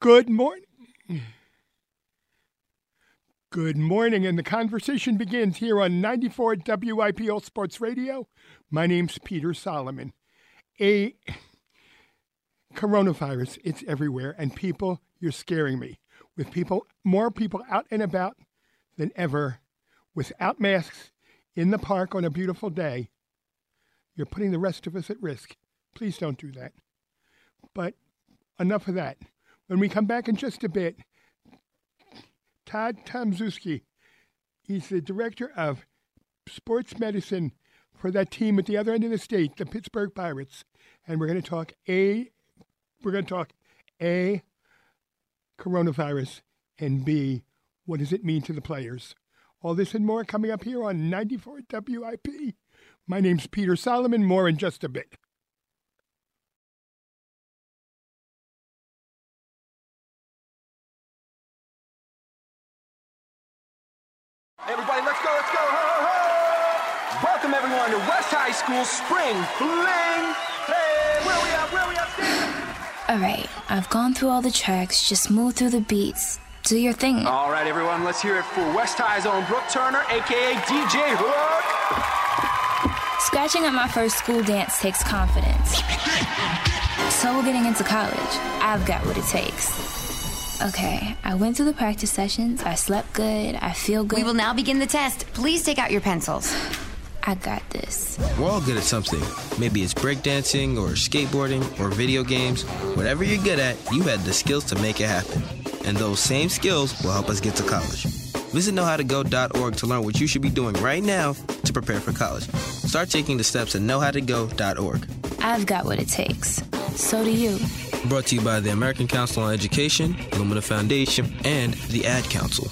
Good morning. Good morning, and the conversation begins here on 94 WIPO Sports Radio. My name's Peter Solomon. A coronavirus, it's everywhere, and people, you're scaring me. With people, more people out and about than ever, without masks, in the park on a beautiful day, you're putting the rest of us at risk. Please don't do that. But enough of that. When we come back in just a bit, Todd Tomczyk, he's the director of sports medicine for that team at the other end of the state, the Pittsburgh Pirates, and we're going to talk a we're going to talk a coronavirus and b what does it mean to the players. All this and more coming up here on 94 WIP. My name's Peter Solomon. More in just a bit. School Spring Fling. Hey, where we at? Where we at? Alright, I've gone through all the tracks, just move through the beats. Do your thing. All right, everyone, let's hear it for West High's own Brooke Turner, aka DJ Hook. Scratching at my first school dance takes confidence. So getting into college, I've got what it takes. Okay, I went through the practice sessions, I slept good, I feel good. We will now begin the test. Please take out your pencils. I got this. We're all good at something. Maybe it's breakdancing or skateboarding or video games. Whatever you're good at, you had the skills to make it happen. And those same skills will help us get to college. Visit knowhowtogo.org to learn what you should be doing right now to prepare for college. Start taking the steps at knowhowtogo.org. I've got what it takes. So do you. Brought to you by the American Council on Education, Lumina Foundation, and the Ad Council.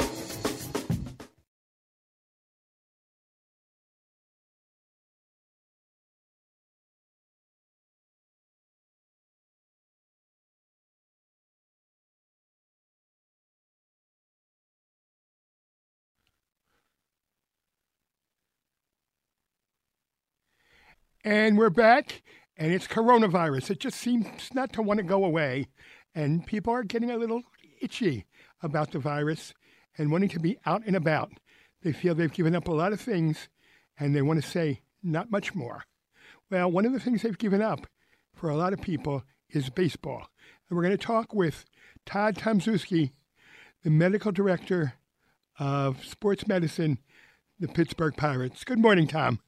And we're back, and it's coronavirus. It just seems not to want to go away, and people are getting a little itchy about the virus and wanting to be out and about. They feel they've given up a lot of things, and they want to say, not much more. Well, one of the things they've given up for a lot of people is baseball. And we're going to talk with Todd Tomczyk, the medical director of sports medicine, the Pittsburgh Pirates. Good morning, Tom.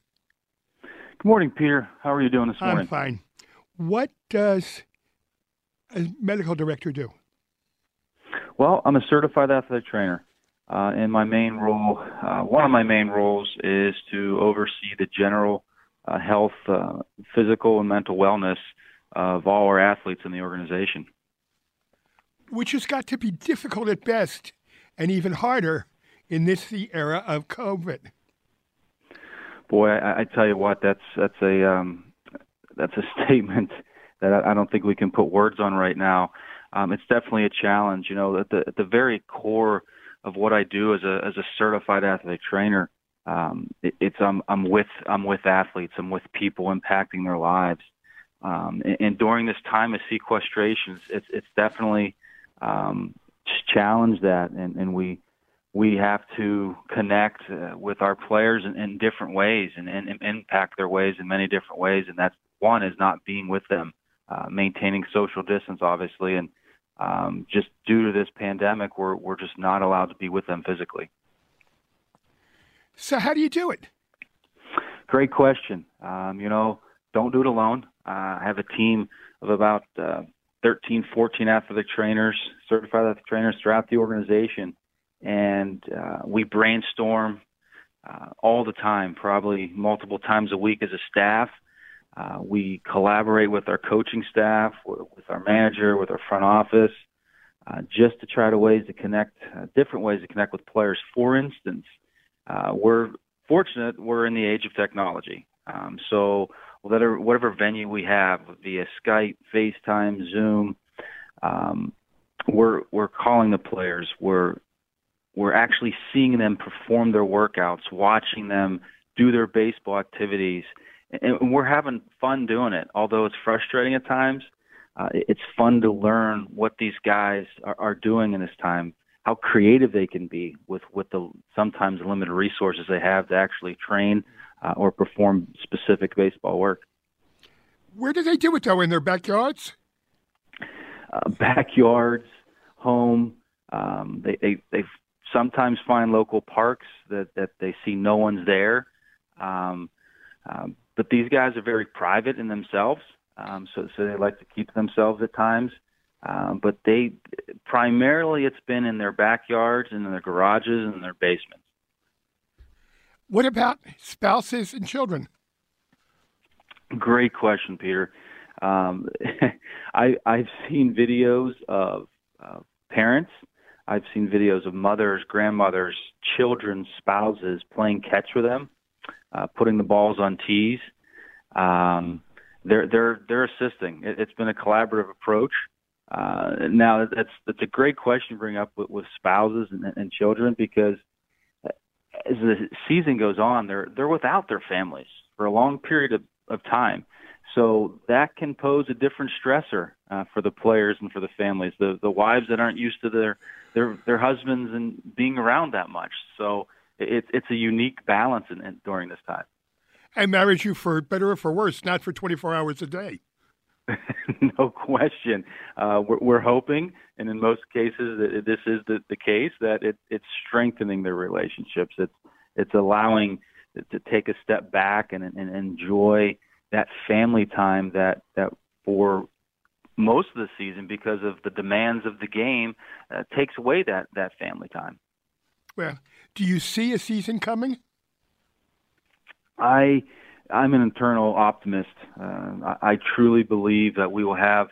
Good morning, Peter. How are you doing this morning? I'm fine. What does a medical director do? Well, I'm a certified athletic trainer. Uh, and my main role, uh, one of my main roles, is to oversee the general uh, health, uh, physical, and mental wellness of all our athletes in the organization. Which has got to be difficult at best and even harder in this the era of COVID. Boy, I, I tell you what, that's that's a um, that's a statement that I, I don't think we can put words on right now. Um, it's definitely a challenge. You know, at the at the very core of what I do as a as a certified athletic trainer, um, it, it's I'm I'm with I'm with athletes. I'm with people impacting their lives. Um, and, and during this time of sequestration, it's it's definitely um, challenged that, and, and we we have to connect uh, with our players in, in different ways and, and, and, impact their ways in many different ways. And that's one is not being with them, uh, maintaining social distance, obviously, and um, just due to this pandemic, we're we're just not allowed to be with them physically. So how do you do it? Great question. Um, you know, don't do it alone. Uh, I have a team of about uh, 13, 14 athletic trainers, certified athletic trainers throughout the organization and uh, we brainstorm uh, all the time, probably multiple times a week as a staff. Uh, we collaborate with our coaching staff, with our manager, with our front office, uh, just to try to ways to connect, uh, different ways to connect with players. For instance, uh, we're fortunate we're in the age of technology. Um, so whatever, whatever venue we have via Skype, FaceTime, Zoom, um, we're we're calling the players. We're we're actually seeing them perform their workouts, watching them do their baseball activities, and we're having fun doing it. Although it's frustrating at times, uh, it's fun to learn what these guys are, are doing in this time, how creative they can be with with the sometimes limited resources they have to actually train uh, or perform specific baseball work. Where do they do it though? In their backyards? Uh, backyards, home. Um, they they they sometimes find local parks that that they see no one's there. Um, um, but these guys are very private in themselves, um, so so they like to keep themselves at times. Um, but they primarily it's been in their backyards and in their garages and their basements. What about spouses and children? Great question, Peter. Um, I, I've seen videos of uh, parents. I've seen videos of mothers, grandmothers, children, spouses playing catch with them, uh, putting the balls on tees. Um, they're they're they're assisting. It, it's been a collaborative approach. Uh, now that's that's a great question to bring up with, with spouses and, and children because as the season goes on, they're they're without their families for a long period of, of time. So that can pose a different stressor uh, for the players and for the families, the the wives that aren't used to their their their husbands and being around that much. So it's it's a unique balance in, in, during this time. And marriage you for better or for worse, not for 24 hours a day. no question. Uh, we're, we're, hoping, and in most cases, that this is the, the case that it, it's strengthening their relationships. It's it's allowing to take a step back and, and enjoy that family time that that for most of the season because of the demands of the game uh, takes away that that family time. Well, do you see a season coming? I I'm an internal optimist. Uh, I, I truly believe that we will have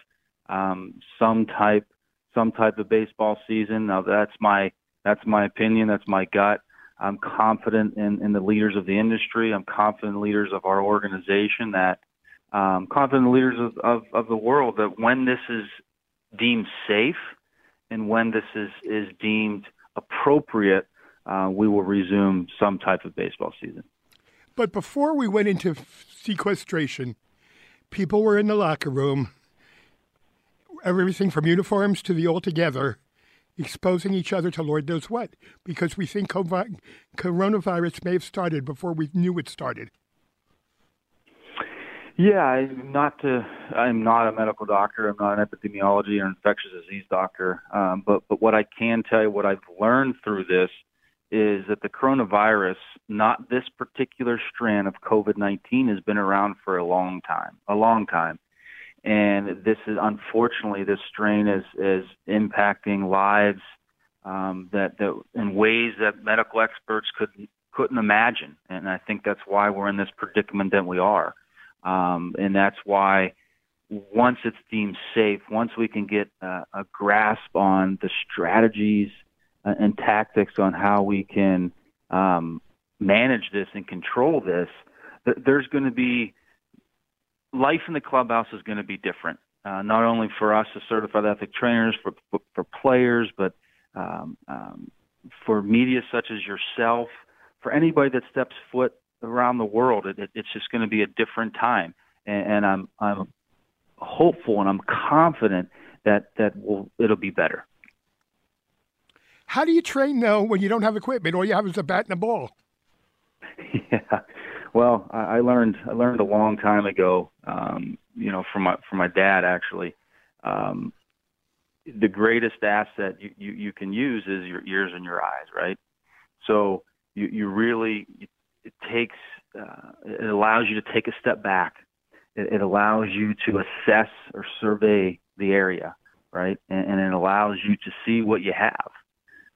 um, some type some type of baseball season. Now that's my that's my opinion. That's my gut. I'm confident in, in the leaders of the industry. I'm confident in leaders of our organization that um, confident leaders of, of, of the world that when this is deemed safe and when this is, is deemed appropriate, uh, we will resume some type of baseball season. But before we went into sequestration, people were in the locker room, everything from uniforms to the altogether, exposing each other to Lord knows what, because we think coronavirus may have started before we knew it started. Yeah, I'm not to. I'm not a medical doctor. I'm not an epidemiology or infectious disease doctor. Um, but but what I can tell you, what I've learned through this is that the coronavirus, not this particular strand of COVID-19, has been around for a long time, a long time. And this is unfortunately this strain is is impacting lives um, that that in ways that medical experts could couldn't imagine. And I think that's why we're in this predicament that we are. Um, and that's why once it's deemed safe, once we can get a grasp on the strategies uh, and tactics on how we can um, manage this and control this, th- there's going to be life in the clubhouse is going to be different. Uh, not only for us as certified athletic trainers, for for, for players, but um, um, for media such as yourself, for anybody that steps foot around the world. It, it, it's just going to be a different time, and, and I'm I'm hopeful and I'm confident that that will it'll be better. How do you train though when you don't have equipment? All you have is a bat and a ball. Yeah, well, I, I learned I learned a long time ago. Um, you know, from my from my dad actually. Um, the greatest asset you, you, you can use is your ears and your eyes, right? So you, you really it takes uh, it allows you to take a step back. It, it allows you to assess or survey the area, right? And, and it allows you to see what you have.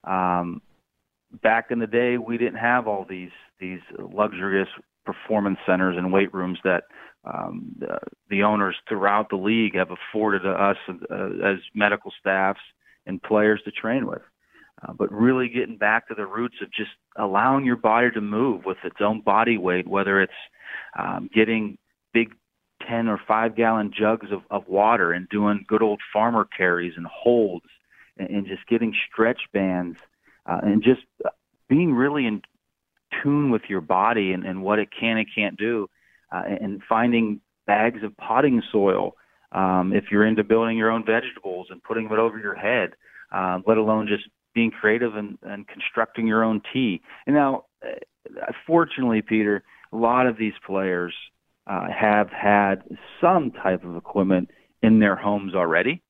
Um, back in the day, we didn't have all these these luxurious performance centers and weight rooms that um, the, the owners throughout the league have afforded us uh, as medical staffs and players to train with. Uh, but really getting back to the roots of just allowing your body to move with its own body weight, whether it's um, getting big 10 or 5 gallon jugs of, of water and doing good old farmer carries and holds and, and just getting stretch bands uh, and just being really in tune with your body and, and what it can and can't do uh, and finding bags of potting soil Um, if you're into building your own vegetables and putting it over your head, uh, let alone just being creative and, and constructing your own tee. And now, uh, fortunately, Peter, a lot of these players uh, have had some type of equipment in their homes already.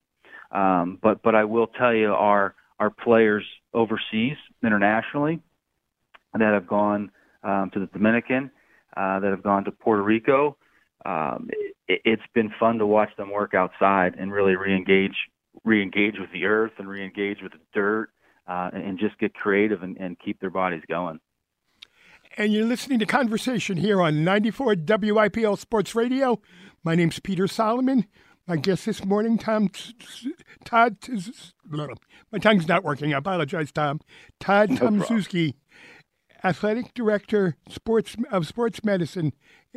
Um, but but I will tell you, our our players overseas, internationally, that have gone um, to the Dominican, uh, that have gone to Puerto Rico. Um, it, it's been fun to watch them work outside and really re-engage, re-engage with the earth and re-engage with the dirt, uh, and, just get creative and, and keep their bodies going. And you're listening to Conversation here on 94 WIPL Sports Radio. My name's Peter Solomon. My guest this morning, Tom Todd. My tongue's not working. I apologize, Tom. Todd no Tomczyk, athletic director sports of sports medicine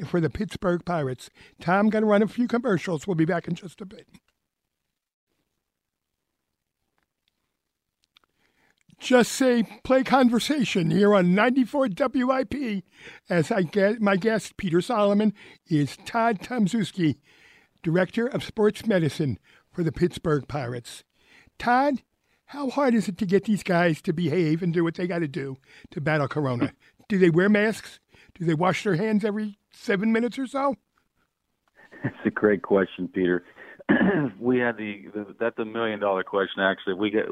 for the Pittsburgh Pirates. Tom, going to run a few commercials. We'll be back in just a bit. Just say play conversation here on 94 WIP as I get my guest Peter Solomon is Todd Tomczyk Director of Sports Medicine for the Pittsburgh Pirates. Todd, how hard is it to get these guys to behave and do what they got to do to battle Corona? do they wear masks? Do they wash their hands every seven minutes or so? That's a great question, Peter. we had the, the that's a million dollar question. Actually, we get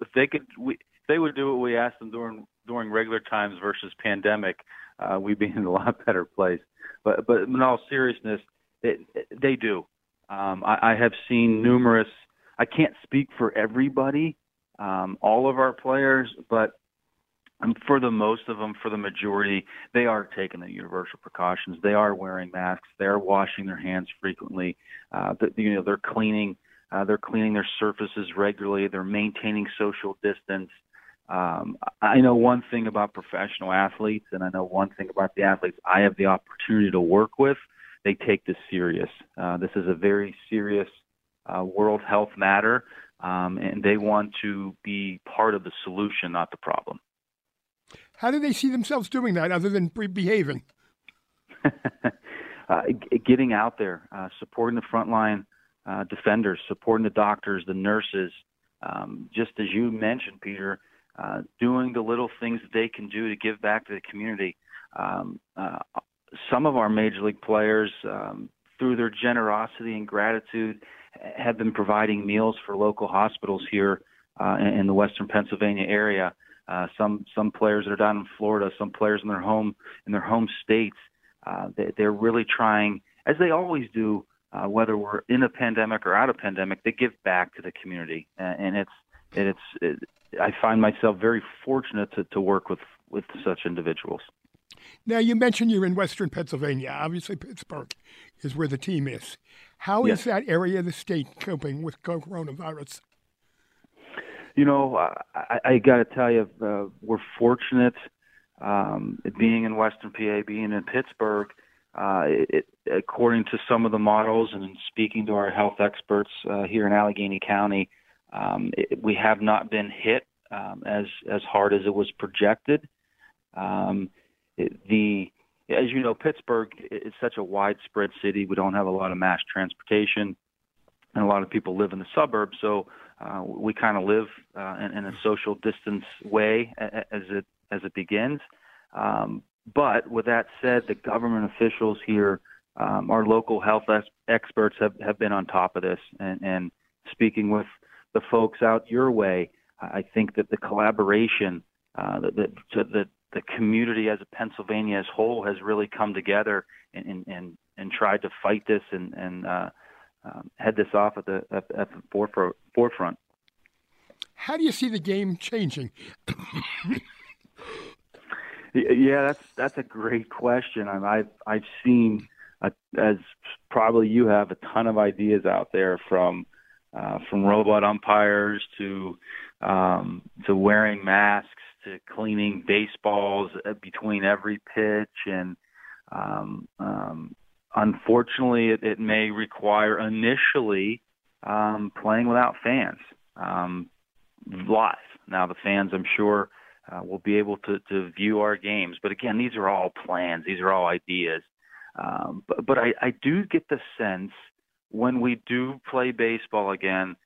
if they could we they would do what we asked them during during regular times versus pandemic, uh, we'd be in a lot better place. But but in all seriousness, they do. Um, I, I have seen numerous. I can't speak for everybody, um, all of our players, but um, for the most of them, for the majority, they are taking the universal precautions. They are wearing masks. They are washing their hands frequently. Uh, the, you know, they're cleaning. Uh, they're cleaning their surfaces regularly. They're maintaining social distance. Um, I know one thing about professional athletes, and I know one thing about the athletes I have the opportunity to work with they take this serious. Uh, this is a very serious uh, world health matter, um, and they want to be part of the solution, not the problem. How do they see themselves doing that other than behaving? uh, getting out there, uh, supporting the frontline uh, defenders, supporting the doctors, the nurses. Um, just as you mentioned, Peter, uh, doing the little things that they can do to give back to the community. Um, uh, some of our major league players, um, through their generosity and gratitude, have been providing meals for local hospitals here uh, in, the Western Pennsylvania area. Uh, some some players that are down in Florida, some players in their home in their home states, uh, they, they're really trying, as they always do, uh, whether we're in a pandemic or out of pandemic, they give back to the community, and, and it's it's it, I find myself very fortunate to, to work with with such individuals. Now, you mentioned you're in Western Pennsylvania. Obviously, Pittsburgh is where the team is. How yes. is that area of the state coping with coronavirus? You know, I, I got to tell you, uh, we're fortunate um, being in Western PA, being in Pittsburgh. Uh, it, according to some of the models and speaking to our health experts uh, here in Allegheny County, um, it, we have not been hit um, as as hard as it was projected. Um, the as you know, Pittsburgh is such a widespread city. We don't have a lot of mass transportation, and a lot of people live in the suburbs. So uh, we kind of live uh, in, in a social distance way as it as it begins. Um, but with that said, the government officials here, um, our local health experts have, have been on top of this, and, and speaking with the folks out your way, I think that the collaboration uh, that, that, that the community as a Pennsylvania as whole has really come together and and and, tried to fight this and and uh, um, head this off at the at, at the forefront. forefront. How do you see the game changing? yeah, that's that's a great question. I I've I've seen a, as probably you have a ton of ideas out there from uh, from robot umpires to um, to wearing masks to cleaning baseballs uh, between every pitch and um, um, unfortunately it, it may require initially um, playing without fans um, live. Now the fans, I'm sure, uh, will be able to, to view our games. But again, these are all plans. These are all ideas. Um, but but I, I do get the sense when we do play baseball again,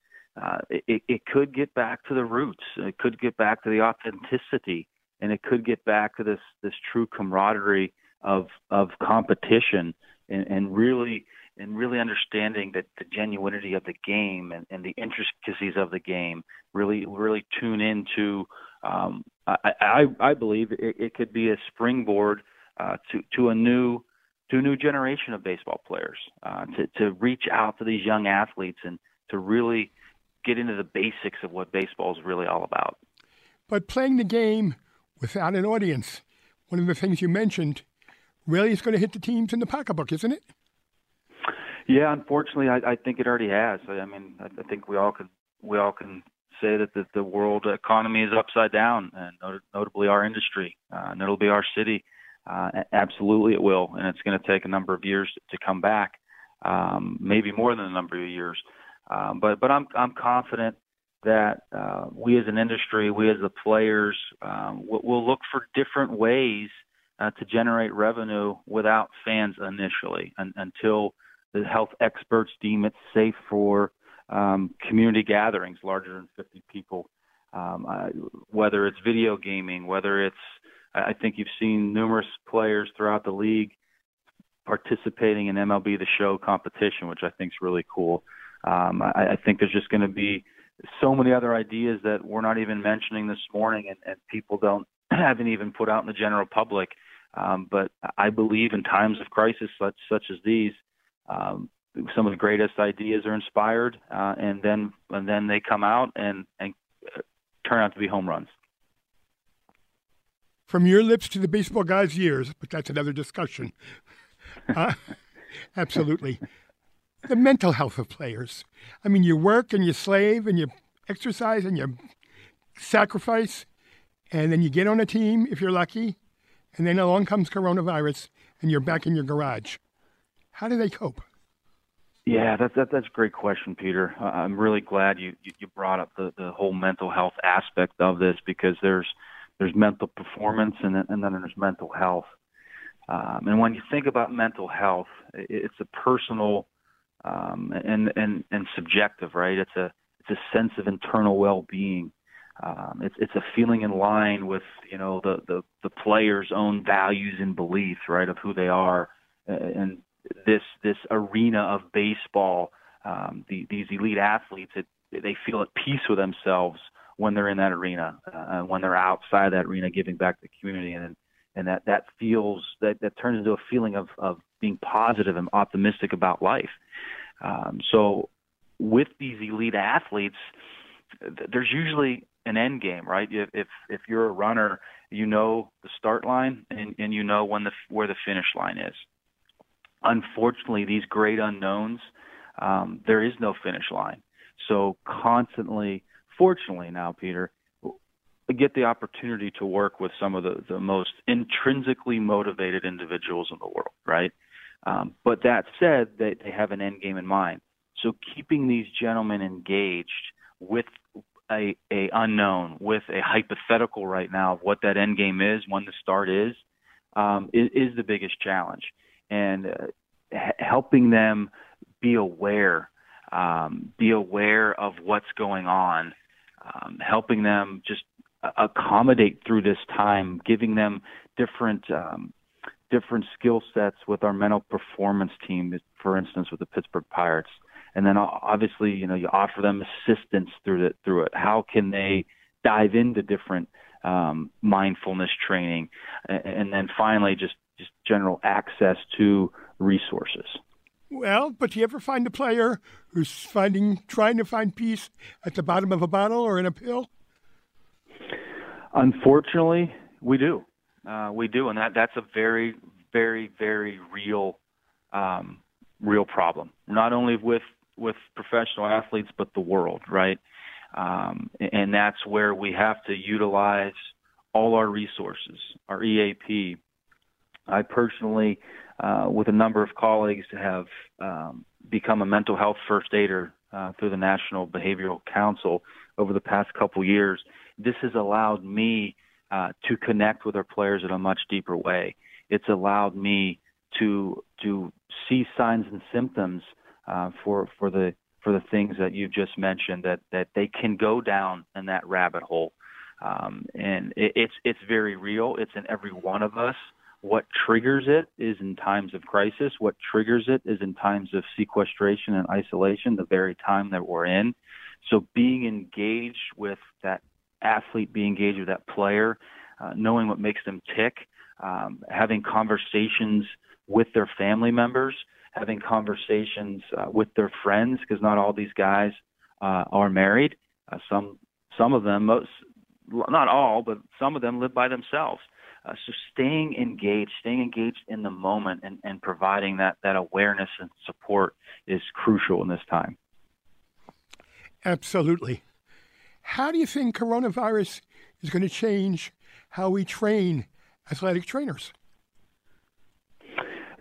uh, it, it could get back to the roots. It could get back to the authenticity, and it could get back to this this true camaraderie of of competition and, and really and really understanding that the genuinity of the game and, and the intricacies of the game really really tune into um, I, I, I believe it, it could be a springboard uh, to to a new to a new generation of baseball players uh, to to reach out to these young athletes and to really get into the basics of what baseball is really all about. But playing the game without an audience, one of the things you mentioned, really is going to hit the teams in the pocketbook, isn't it? Yeah, unfortunately, I, I think it already has. I mean, I, I think we all can we all can say that the, the world economy is upside down, and not, notably our industry, uh, and it'll be our city. Uh, absolutely, it will, and it's going to take a number of years to come back, um, maybe more than a number of years. Um, but but I'm I'm confident that uh, we as an industry, we as the players, um, will, will look for different ways uh, to generate revenue without fans initially, un- until the health experts deem it safe for um, community gatherings larger than 50 people. Um, uh, whether it's video gaming, whether it's, I think you've seen numerous players throughout the league participating in MLB The Show competition, which I think is really cool. Um, I, I think there's just going to be so many other ideas that we're not even mentioning this morning, and, and people don't haven't even put out in the general public. Um, but I believe in times of crisis such such as these, um, some of the greatest ideas are inspired, uh, and then and then they come out and and uh, turn out to be home runs. From your lips to the baseball guy's ears, but that's another discussion. Uh, absolutely. the mental health of players. I mean, you work and you slave and you exercise and you sacrifice, and then you get on a team if you're lucky, and then along comes coronavirus and you're back in your garage. How do they cope? Yeah, that's that, that's a great question, Peter. I'm really glad you you brought up the the whole mental health aspect of this because there's there's mental performance and then, and then there's mental health. Um, and when you think about mental health, it's a personal um, and and and subjective, right? It's a it's a sense of internal well-being. Um, it's it's a feeling in line with you know the the the player's own values and beliefs, right, of who they are, and this this arena of baseball, um, the, these elite athletes, it, they feel at peace with themselves when they're in that arena, uh, when they're outside that arena, giving back to the community, and and that that feels that that turns into a feeling of of being positive and optimistic about life. Um, so, with these elite athletes, there's usually an end game, right? If if if you're a runner, you know the start line and and you know when the where the finish line is unfortunately, these great unknowns, um, there is no finish line. So constantly, fortunately now, Peter, get the opportunity to work with some of the, the most intrinsically motivated individuals in the world, right? Um, but that said, they, they have an end game in mind. So keeping these gentlemen engaged with a, a unknown, with a hypothetical right now of what that end game is, when the start is, um, is, is the biggest challenge and uh, h- helping them be aware, um, be aware of what's going on, um, helping them just accommodate through this time, giving them different um, different skill sets with our mental performance team, for instance, with the Pittsburgh Pirates. And then obviously, you know, you offer them assistance through it. Through it, how can they dive into different um, mindfulness training, and then finally, just just general access to resources. Well, but do you ever find a player who's finding trying to find peace at the bottom of a bottle or in a pill? Unfortunately, we do. Uh, we do, and that that's a very, very, very real, um, real problem. Not only with with professional athletes, but the world, right? Um, and that's where we have to utilize all our resources, our EAP, I personally, uh, with a number of colleagues, have um, become a mental health first aider uh, through the National Behavioral Council over the past couple years. This has allowed me uh, to connect with our players in a much deeper way. It's allowed me to to see signs and symptoms uh, for for the for the things that you've just mentioned that that they can go down in that rabbit hole, um, and it, it's it's very real. It's in every one of us. What triggers it is in times of crisis. What triggers it is in times of sequestration and isolation, the very time that we're in. So being engaged with that athlete, being engaged with that player, uh, knowing what makes them tick, um, having conversations with their family members, having conversations uh, with their friends, because not all these guys uh, are married. Uh, some some of them, most not all, but some of them live by themselves. Uh, so staying engaged, staying engaged in the moment, and, and providing that that awareness and support is crucial in this time. Absolutely. How do you think coronavirus is going to change how we train athletic trainers?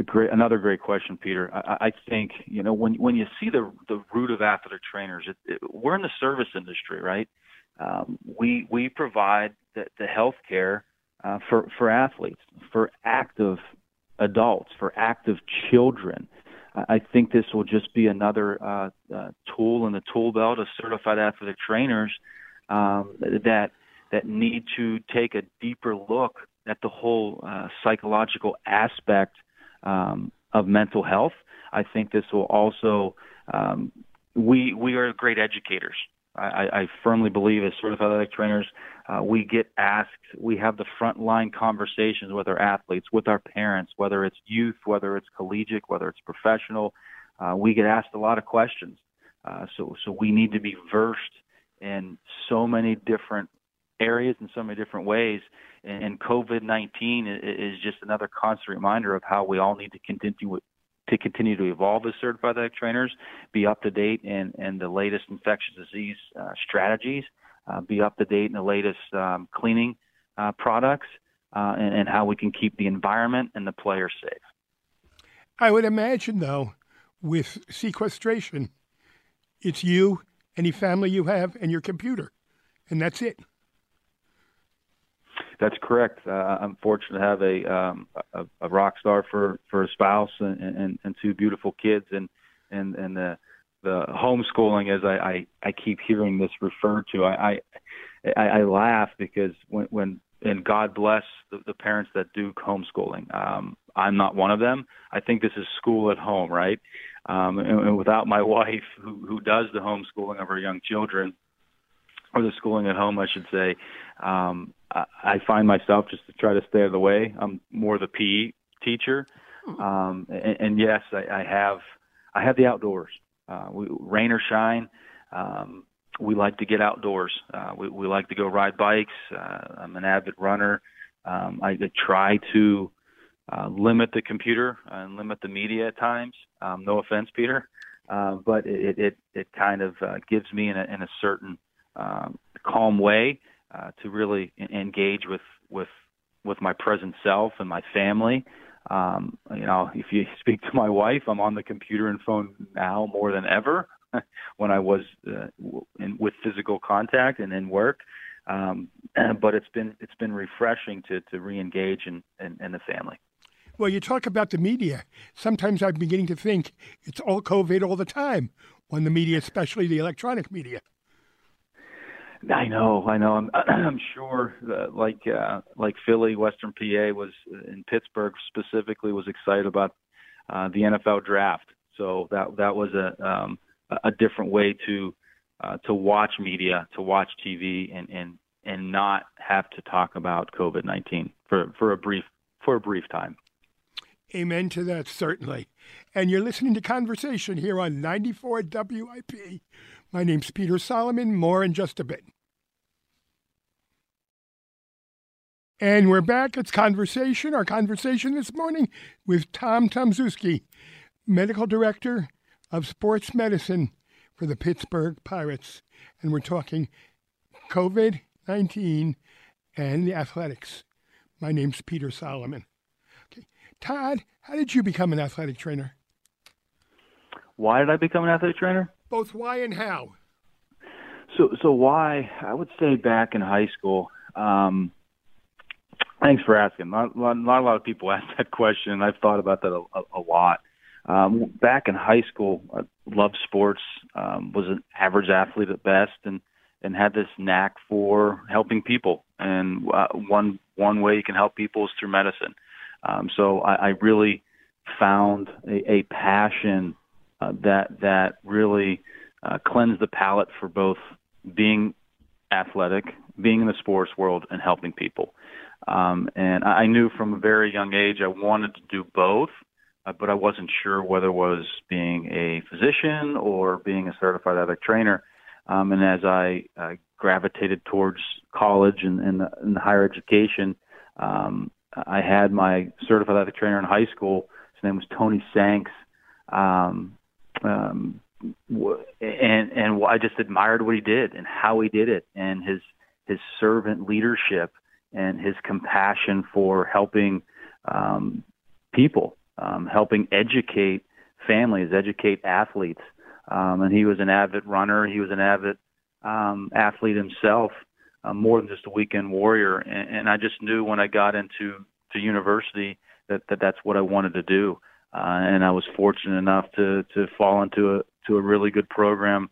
Great, another great question, Peter. I, I think you know when when you see the the root of athletic trainers, it, it, we're in the service industry, right? Um, we we provide the, the health care uh, for for athletes, for active adults, for active children. I think this will just be another uh, uh, tool in the tool belt of certified athletic trainers um, that that need to take a deeper look at the whole uh, psychological aspect um, of mental health. I think this will also um, we we are great educators. I, I firmly believe as certified athletic trainers, uh, we get asked, we have the frontline conversations with our athletes, with our parents, whether it's youth, whether it's collegiate, whether it's professional. Uh, we get asked a lot of questions. Uh, so, so we need to be versed in so many different areas in so many different ways. And, and COVID 19 is just another constant reminder of how we all need to continue to continue to evolve as certified athletic trainers, be up to date in, in the latest infectious disease uh, strategies, uh, be up to date in the latest um, cleaning uh, products, uh, and, and how we can keep the environment and the players safe. I would imagine, though, with sequestration, it's you, any family you have, and your computer, and that's it. That's correct. Uh, I'm fortunate to have a, um, a a rock star for for a spouse and, and, and two beautiful kids, and and and the the homeschooling, as I I, I keep hearing this referred to, I, I I laugh because when when and God bless the, the parents that do homeschooling. Um, I'm not one of them. I think this is school at home, right? Um, and, and without my wife, who who does the homeschooling of our young children, or the schooling at home, I should say, um, I, I find myself just to try to stay out of the way. I'm more the PE teacher, hmm. um, and, and yes, I, I have I have the outdoors. Uh, we, rain or shine, um, we like to get outdoors. Uh, we, we like to go ride bikes. Uh, I'm an avid runner. Um, I, I try to uh, limit the computer and limit the media at times. Um, no offense, Peter, uh, but it, it it kind of uh, gives me in a, in a certain um, calm way uh, to really engage with with with my present self and my family. Um, you know, if you speak to my wife, I'm on the computer and phone now more than ever. when I was uh, in, with physical contact and in work, um, but it's been it's been refreshing to to reengage in, in, in the family. Well, you talk about the media. Sometimes I'm beginning to think it's all COVID all the time on the media, especially the electronic media. I know, I know. I'm, I'm sure that like uh, like Philly, Western PA was in Pittsburgh specifically was excited about uh, the NFL draft. So that that was a um, a different way to uh, to watch media, to watch TV, and and and not have to talk about COVID nineteen for for a brief for a brief time. Amen to that, certainly. And you're listening to Conversation here on 94 WIP my name's Peter Solomon. More in just a bit. And we're back. It's conversation. Our conversation this morning with Tom Tomczyk, medical director of sports medicine for the Pittsburgh Pirates. And we're talking COVID 19 and the athletics. My name's Peter Solomon. Okay. Todd, how did you become an athletic trainer? Why did I become an athletic trainer? Both why and how? So, so why? I would say back in high school. Um, thanks for asking. Not, not, not a lot of people ask that question, I've thought about that a, a, a lot. um, back in high school, I loved sports, um, was an average athlete at best, and and had this knack for helping people. And uh, one one way you can help people is through medicine. Um, so I, I really found a, a passion uh, that that really uh, cleansed the palate for both being athletic, being in the sports world, and helping people. Um, and I knew from a very young age I wanted to do both, uh, but I wasn't sure whether it was being a physician or being a certified athletic trainer. Um, and as I uh, gravitated towards college and, and, and higher education, um, I had my certified athletic trainer in high school. His name was Tony Sanks. Um, um, and and I just admired what he did and how he did it and his his servant leadership and his compassion for helping um, people, um, helping educate families, educate athletes. Um, and he was an avid runner. He was an avid um, athlete himself, uh, more than just a weekend warrior. And, and I just knew when I got into to university that, that that's what I wanted to do. Uh, and I was fortunate enough to to fall into a to a really good program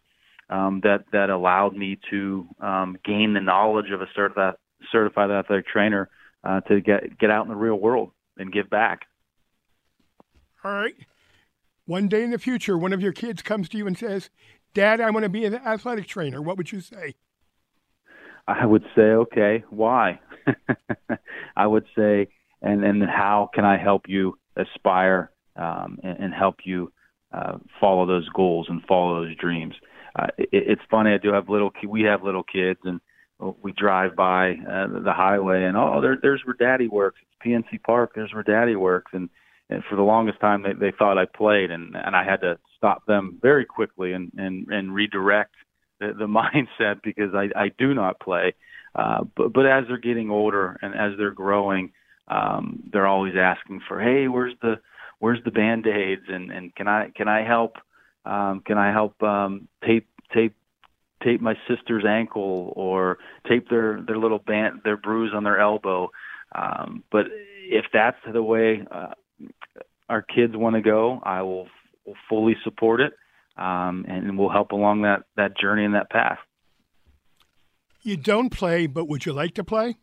um, that that allowed me to um, gain the knowledge of a certified certified athletic trainer uh, to get get out in the real world and give back. All right. One day in the future, one of your kids comes to you and says, "Dad, I want to be an athletic trainer." What would you say? I would say, "Okay, why?" I would say, and and how can I help you aspire um, and, and help you uh, follow those goals and follow those dreams. Uh, it, it's funny. I do have little. We have little kids, and we drive by uh, the highway, and oh, there, there's where Daddy works. It's PNC Park. There's where Daddy works, and and for the longest time they, they thought I played, and and I had to stop them very quickly and and and redirect the, the mindset because I I do not play. Uh, but but as they're getting older and as they're growing, um, they're always asking for, hey, where's the where's the band aids and and can I can I help um, can I help um, tape tape tape my sister's ankle or tape their their little band their bruise on their elbow. Um, but if that's the way uh, our kids want to go, I will, will fully support it, um, and we'll help along that that journey and that path. You don't play, but would you like to play?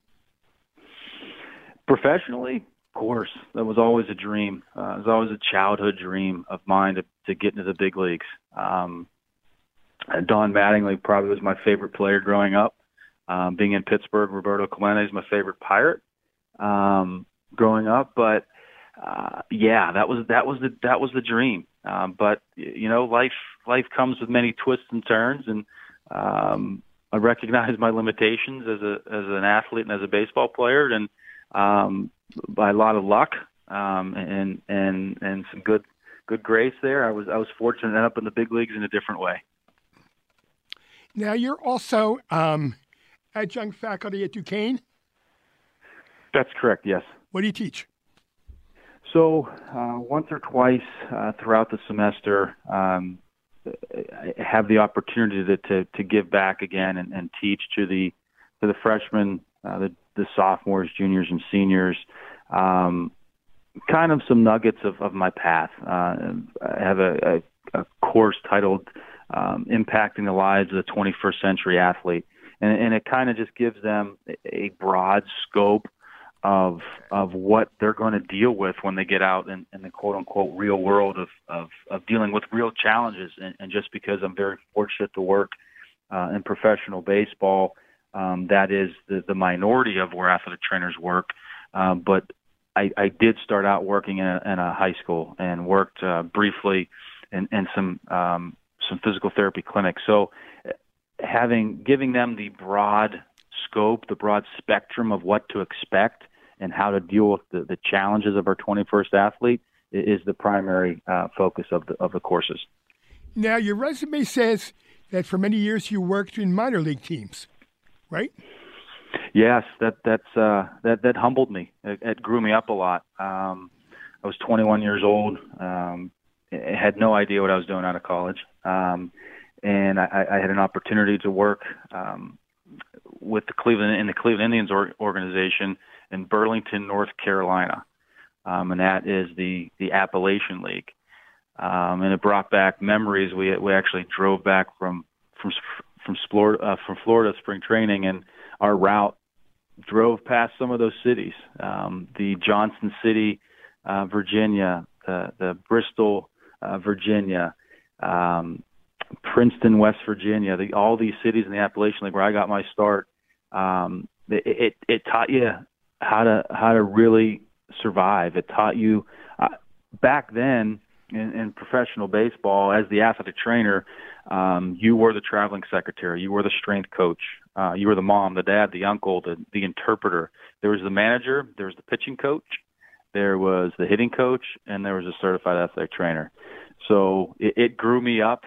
Professionally, course, that was always a dream. Uh, it was always a childhood dream of mine to, to get into the big leagues. Um, Don Mattingly probably was my favorite player growing up. Um, being in Pittsburgh, Roberto Clemente is my favorite Pirate um, growing up. But uh, yeah, that was that was the that was the dream. Um, but you know, life life comes with many twists and turns, and um, I recognize my limitations as a as an athlete and as a baseball player, and um, by a lot of luck um, and and and some good good grace there. I was I was fortunate to end up in the big leagues in a different way. Now you're also um, adjunct faculty at Duquesne. That's correct. Yes. What do you teach? So uh, once or twice uh, throughout the semester, um, I have the opportunity to, to, to give back again and, and teach to the to the freshmen, uh, the the sophomores, juniors, and seniors. Um, kind of some nuggets of, of my path. Uh, I have a, a, a course titled um, "Impacting the Lives of the 21st Century Athlete," and, and it kind of just gives them a broad scope of of what they're going to deal with when they get out in, in the quote unquote real world of of, of dealing with real challenges. And, and just because I'm very fortunate to work uh, in professional baseball um, that is the, the minority of where athletic trainers work. Um, but I, I did start out working in a, in a high school and worked uh, briefly in, in some um, some physical therapy clinics. So having giving them the broad scope, the broad spectrum of what to expect and how to deal with the, the challenges of our 21st athlete is the primary uh, focus of the of the courses. Now, your resume says that for many years you worked in minor league teams right? Yes, that that's uh, that that humbled me. It, it grew me up a lot. Um, I was 21 years old. Um, I had no idea what I was doing out of college, um, and I, I had an opportunity to work um, with the Cleveland in the Cleveland Indians or, organization in Burlington, North Carolina, um, and that is the the Appalachian League. um, and it brought back memories. We we actually drove back from from from Florida uh, from Florida spring training, and our route drove past some of those cities. Um, the Johnson City, uh, Virginia, the the Bristol, uh, Virginia, um, Princeton, West Virginia, the, all these cities in the Appalachian League where I got my start. Um, it, it it taught you how to how to really survive. It taught you uh, back then in, in professional baseball as the athletic trainer. Um, you were the traveling secretary. You were the strength coach. Uh, you were the mom, the dad, the uncle, the the interpreter. There was the manager. There was the pitching coach. There was the hitting coach, and there was a certified athletic trainer. So it, it grew me up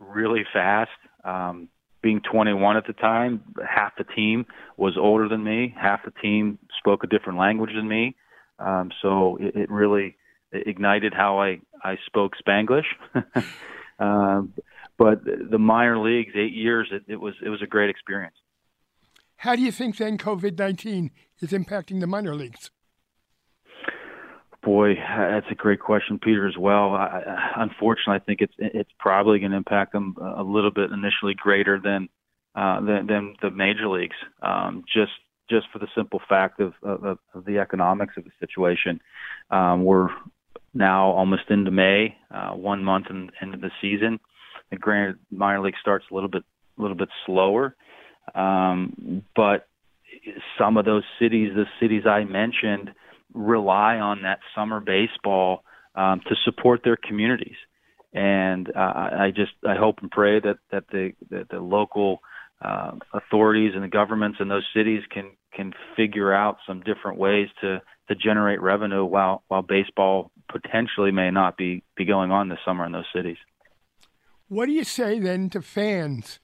really fast. Um, being 21 at the time, half the team was older than me. Half the team spoke a different language than me. Um, so it, it really ignited how I, I spoke Spanglish. um, but the minor leagues, eight years, it, it was it was a great experience. How do you think then COVID 19 is impacting the minor leagues? Boy, that's a great question, Peter. As well, I, unfortunately, I think it's it's probably going to impact them a little bit initially greater than uh, than, than the major leagues. Um, just just for the simple fact of, of, of the economics of the situation. Um, we're now almost into May, uh, one month in, into the season. And granted, minor league starts a little bit a little bit slower, um, but some of those cities, the cities I mentioned rely on that summer baseball um, to support their communities. And uh, I just I hope and pray that that the that the local uh, authorities and the governments in those cities can can figure out some different ways to to generate revenue while while baseball potentially may not be be going on this summer in those cities. What do you say then to fans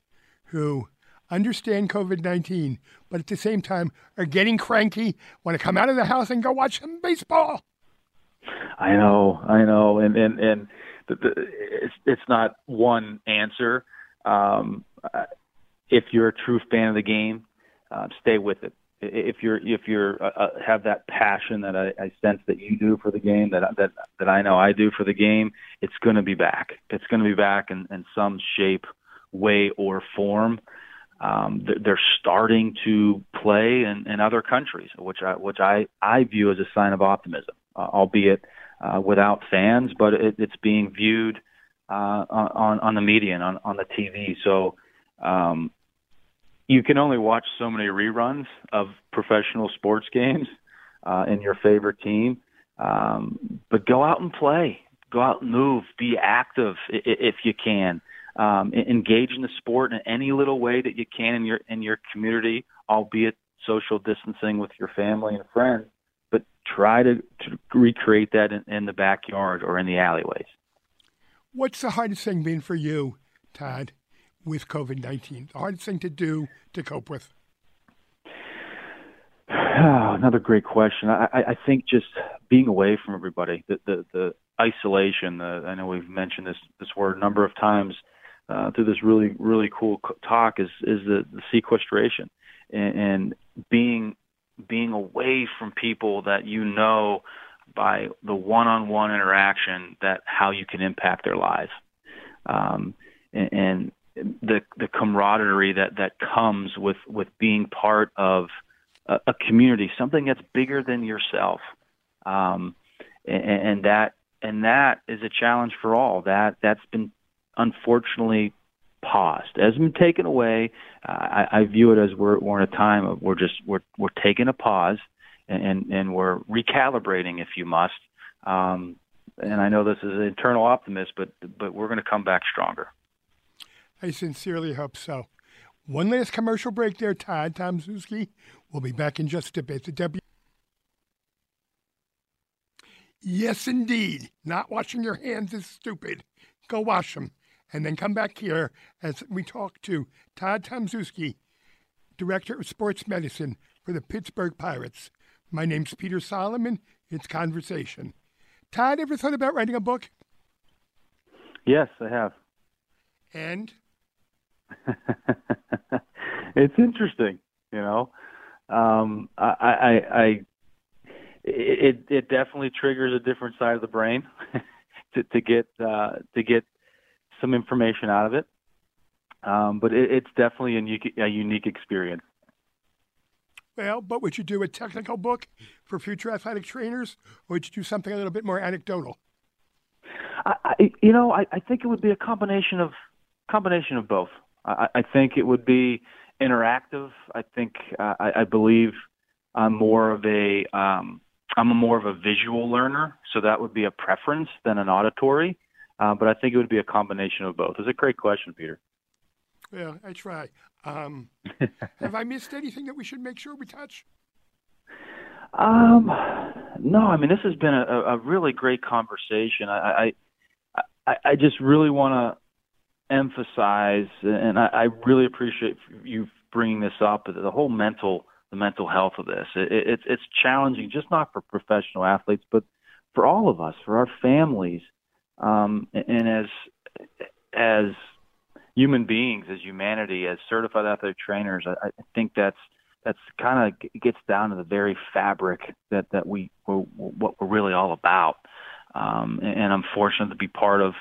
who understand COVID 19, but at the same time are getting cranky, want to come out of the house and go watch some baseball. I know, I know, and and and the, the, it's it's not one answer. Um, if you're a true fan of the game, uh, stay with it. If you're if you're uh, uh, have that passion that I, I sense that you do for the game, that that that I know I do for the game, it's going to be back. It's going to be back in, in some shape, way, or form um, they're starting to play in, in other countries, which I, which I, I view as a sign of optimism, uh, albeit uh, without fans, but it, it's being viewed uh, on, on the media and on, on the TV. So um, you can only watch so many reruns of professional sports games uh, in your favorite team, um, but go out and play. Go out and move. Be active if you can um, engage in the sport in any little way that you can in your in your community, albeit social distancing with your family and friends. But try to, to recreate that in, in the backyard or in the alleyways. What's the hardest thing been for you, Todd, with COVID nineteen? The hardest thing to do to cope with? Oh, another great question. I, I think just being away from everybody, the the, the isolation. The, I know we've mentioned this this word a number of times uh, through this really really cool talk is is the, the sequestration and, and being being away from people that you know by the one-on-one interaction that how you can impact their lives um, and, and the the camaraderie that that comes with with being part of a, a community something that's bigger than yourself um, and, and that and that is a challenge for all that that's been unfortunately paused. Hasn't been taken away. Uh, I, I view it as we're, we're in a time of we're just we're we're taking a pause and and we're recalibrating, if you must. Um, and I know this is an internal optimist, but but we're going to come back stronger. I sincerely hope so. One last commercial break there, Todd Tom Szewski. We'll be back in just a bit. The W. Yes, indeed. Not washing your hands is stupid. Go wash them and then come back here as we talk to Todd Tomaszewski, Director of Sports Medicine for the Pittsburgh Pirates. My name's Peter Solomon. It's Conversation. Todd, ever thought about writing a book? Yes, I have. And? it's interesting, you know. Um, I, I, I, it, it definitely triggers a different side of the brain. to, to get uh, to get some information out of it. Um, but it, it's definitely a unique, a unique experience. Well, but would you do a technical book for future athletic trainers, or would you do something a little bit more anecdotal? I, I you know, I, I think it would be a combination of combination of both. I, I think it would be interactive. I think uh, I, I believe I'm more of a um, I'm a more of a visual learner, so that would be a preference than an auditory. Uh, but I think it would be a combination of both. It's a great question, Peter. Yeah, I try. Um, have I missed anything that we should make sure we touch? Um, no. I mean, this has been a, a really great conversation. I, I, I, I just really want to emphasize, and I, I really appreciate you bringing this up. The whole mental, the mental health of this. It, it, it's challenging, just not for professional athletes, but for all of us, for our families, um, and as as human beings, as humanity, as certified athletic trainers, I, I think that's that's kind of gets down to the very fabric that that we what we're really all about. Um, and I'm fortunate to be part of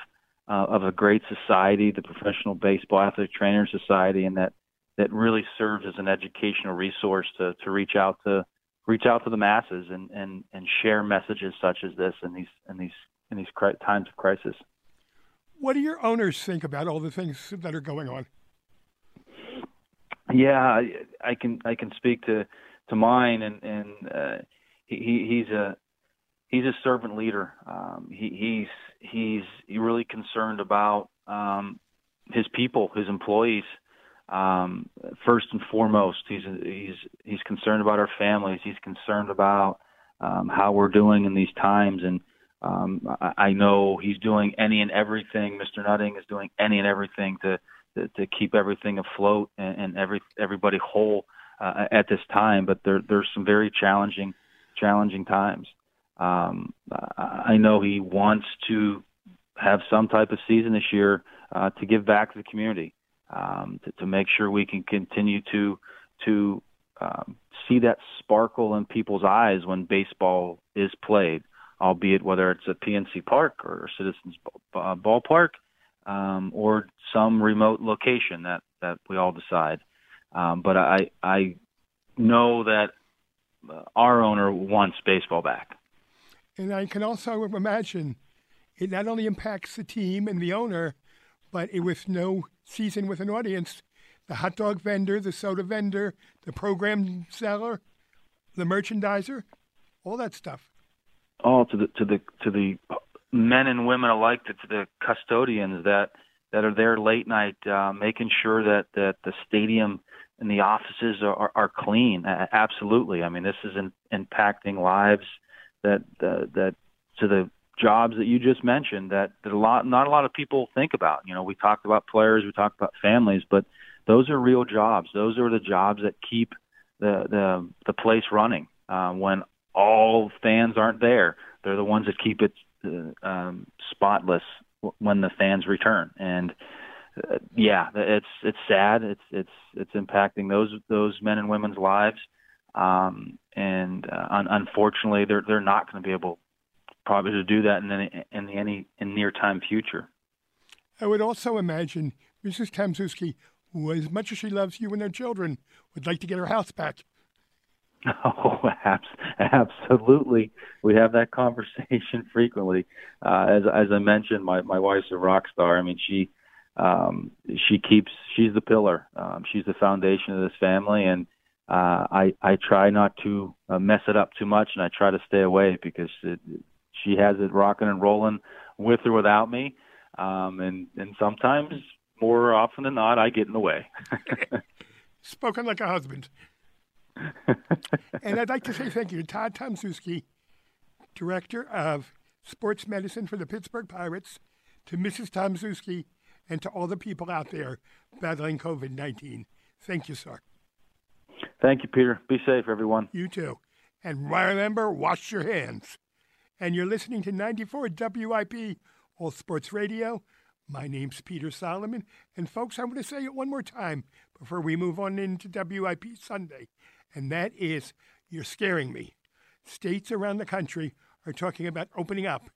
uh, of a great society, the Professional Baseball Athletic Trainers Society, and that that really serves as an educational resource to to reach out to reach out to the masses and and and share messages such as this in these in these in these times of crisis. What do your owners think about all the things that are going on? Yeah, I, I can I can speak to to mine, and and uh, he he's a he's a servant leader. Um, he, he's he's really concerned about um, his people, his employees. Um, first and foremost, he's he's he's concerned about our families. He's concerned about um, how we're doing in these times, and um, I, know he's doing any and everything. Mr. Nutting is doing any and everything to to, to keep everything afloat and, and every everybody whole uh, at this time. But there there's some very challenging challenging times. Um, I know he wants to have some type of season this year uh, to give back to the community, um, to, to make sure we can continue to to um, see that sparkle in people's eyes when baseball is played albeit whether it's at PNC Park or Citizens uh, Ballpark um, or some remote location that, that we all decide. Um, but I, I know that uh, our owner wants baseball back. And I can also imagine it not only impacts the team and the owner, but it, with no season with an audience, the hot dog vendor, the soda vendor, the program seller, the merchandiser, all that stuff all to the to the to the men and women alike, to, to the custodians that that are there late night, uh, making sure that that the stadium and the offices are, are, are clean. Uh, absolutely. I mean, this is in, impacting lives that uh, that to the jobs that you just mentioned that, that a lot not a lot of people think about. You know, we talked about players, we talked about families, but those are real jobs. Those are the jobs that keep the the the place running. Uh, when all fans aren't there. They're the ones that keep it uh, um, spotless when the fans return. And uh, yeah, it's it's sad. It's it's it's impacting those those men and women's lives. Um, and uh, un- unfortunately, they're they're not going to be able probably to do that in any in the any in near time future. I would also imagine Mrs. Tamzewski, who as much as she loves you and her children, would like to get her house back. Oh, absolutely. We have that conversation frequently. Uh, as as I mentioned, my my wife's a rock star. I mean, she um, she keeps she's the pillar. Um, she's the foundation of this family, and uh, I I try not to uh, mess it up too much, and I try to stay away because it, she has it rocking and rolling with or without me. Um, and and sometimes, more often than not, I get in the way. Spoken like a husband and I'd like to say thank you to Todd Tomszewski, Director of Sports Medicine for the Pittsburgh Pirates, to Mrs. Tomszewski, and to all the people out there battling COVID 19. Thank you, sir. Thank you, Peter. Be safe, everyone. You too. And remember, wash your hands. And you're listening to 94 WIP, All Sports Radio. My name's Peter Solomon. And folks, I'm going to say it one more time before we move on into WIP Sunday and that is you're scaring me. States around the country are talking about opening up,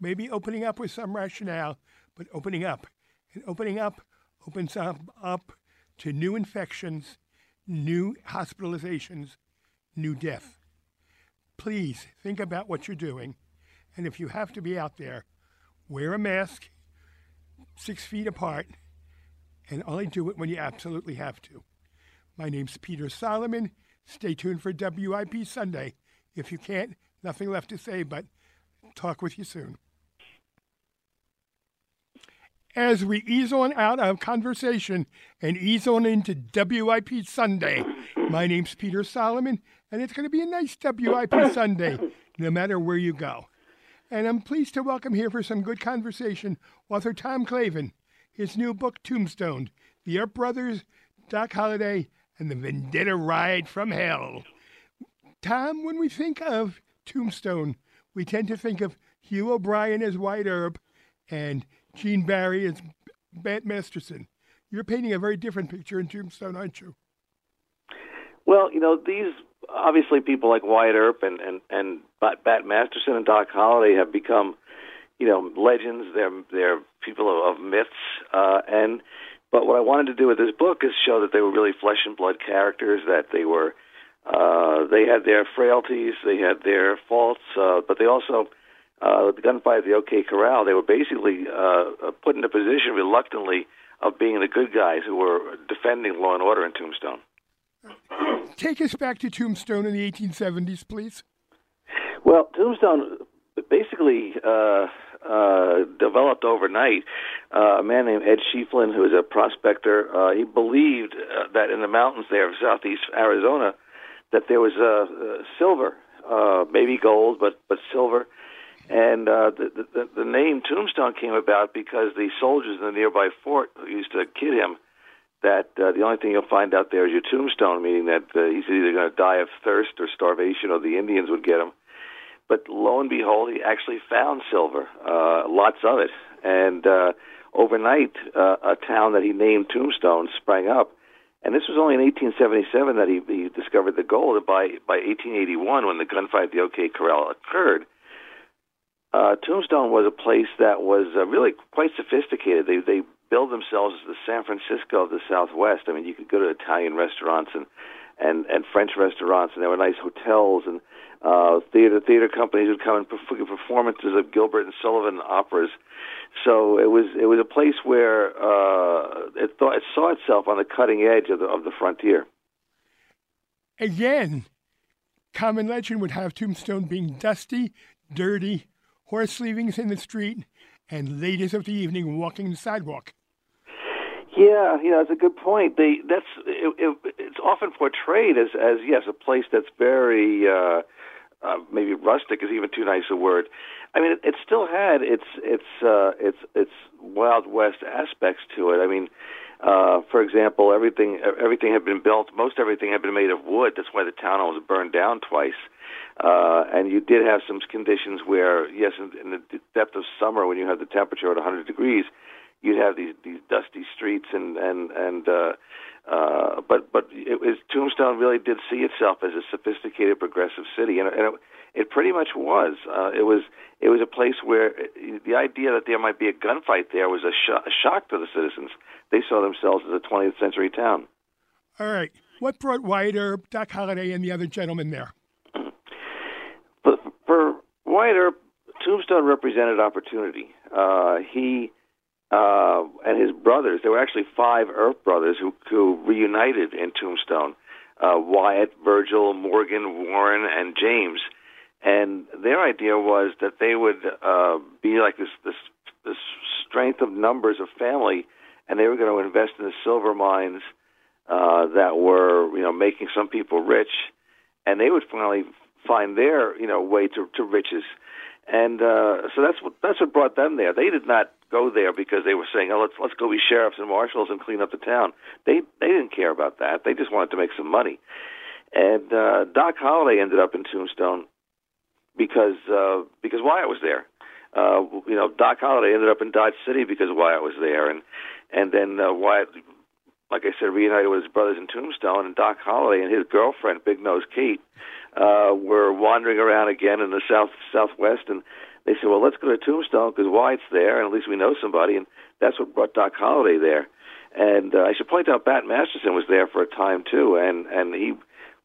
maybe opening up with some rationale, but opening up. And opening up opens up, up to new infections, new hospitalizations, new death. Please think about what you're doing. And if you have to be out there, wear a mask six feet apart and only do it when you absolutely have to. My name's Peter Solomon. Stay tuned for WIP Sunday. If you can't, nothing left to say, but talk with you soon. As we ease on out of conversation and ease on into WIP Sunday, my name's Peter Solomon, and it's going to be a nice WIP Sunday, no matter where you go. And I'm pleased to welcome here for some good conversation author Tom Clavin, his new book, Tombstone The Earp Brothers, Doc Holliday, and the Vendetta Ride from Hell. Tom, when we think of Tombstone, we tend to think of Hugh O'Brian as Wyatt Earp and Gene Barry as Bat Masterson. You're painting a very different picture in Tombstone, aren't you? Well, you know, these obviously people like Wyatt Earp and and and Bat Masterson and Doc Holliday have become, you know, legends. They're they're people of, of myths, uh, and but what I wanted to do with this book is show that they were really flesh and blood characters. That they were, uh, they had their frailties, they had their faults, uh, but they also, uh, the gunfight at the OK Corral, they were basically uh, put in a position reluctantly of being the good guys who were defending law and order in Tombstone. Take us back to Tombstone in the 1870s, please. Well, Tombstone basically uh, uh, developed overnight. Uh, a man named Ed Schieffelin, who was a prospector, uh, he believed uh, that in the mountains there of southeast Arizona, that there was uh, uh, silver, uh, maybe gold, but but silver. And uh, the, the the name Tombstone came about because the soldiers in the nearby fort used to kid him that uh, the only thing you'll find out there is your tombstone, meaning that uh, he's either going to die of thirst or starvation, or the Indians would get him. But lo and behold, he actually found silver, uh, lots of it, and uh, overnight, uh, a town that he named Tombstone sprang up. And this was only in 1877 that he, he discovered the gold. By by 1881, when the gunfight at the OK Corral occurred, uh, Tombstone was a place that was uh, really quite sophisticated. They they build themselves as the San Francisco of the Southwest. I mean, you could go to Italian restaurants and and and French restaurants, and there were nice hotels and uh, theater theater companies would come and perform performances of Gilbert and Sullivan operas. So it was it was a place where uh, it thought it saw itself on the cutting edge of the of the frontier. Again, common legend would have Tombstone being dusty, dirty, horse leavings in the street, and ladies of the evening walking the sidewalk. Yeah, you know, that's a good point. They that's it, it, it's often portrayed as as yes, a place that's very uh, uh, maybe rustic is even too nice a word. I mean, it, it still had its its uh, its its Wild West aspects to it. I mean, uh, for example, everything everything had been built. Most everything had been made of wood. That's why the town was burned down twice. Uh, and you did have some conditions where, yes, in, in the depth of summer, when you have the temperature at 100 degrees, you'd have these these dusty streets and and and uh, uh, but but it was Tombstone really did see itself as a sophisticated progressive city, and, and it, it pretty much was. Uh, it was it was a place where the idea that there might be a gunfight there was a, a shock to the citizens. They saw themselves as a 20th century town. All right, what brought Wyatt Earp, Doc Holliday, and the other gentlemen there? Wyatt Earp, Tombstone represented opportunity. Uh, he uh, and his brothers. There were actually five Earp brothers who, who reunited in Tombstone: uh, Wyatt, Virgil, Morgan, Warren, and James. And their idea was that they would uh, be like this, this this strength of numbers of family, and they were going to invest in the silver mines uh, that were you know making some people rich, and they would finally find their you know way to, to riches. And uh, so that's what that's what brought them there. They did not go there because they were saying, "Oh, let's let's go be sheriffs and marshals and clean up the town." They they didn't care about that. They just wanted to make some money. And uh, Doc Holliday ended up in Tombstone because uh, because Wyatt was there. Uh, you know, Doc Holliday ended up in Dodge City because Wyatt was there, and and then uh, Wyatt, like I said, reunited with his brothers in Tombstone, and Doc Holliday and his girlfriend, Big Nose Kate, uh, were wandering around again in the south southwest, and they said, well, let's go to Tombstone because Wyatt's there, and at least we know somebody, and that's what brought Doc Holliday there. And uh, I should point out, Bat Masterson was there for a time too, and and he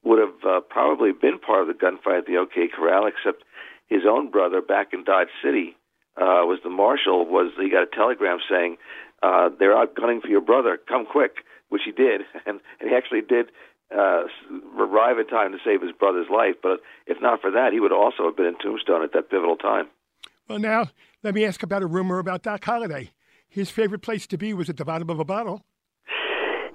would have uh, probably been part of the gunfight at the OK Corral, except his own brother back in Dodge City uh, was the marshal. Was he got a telegram saying uh, they're out gunning for your brother? Come quick, which he did, and, and he actually did uh, arrive in time to save his brother's life. But if not for that, he would also have been in Tombstone at that pivotal time. Well, now let me ask about a rumor about Doc Holliday his favorite place to be was at the bottom of a bottle.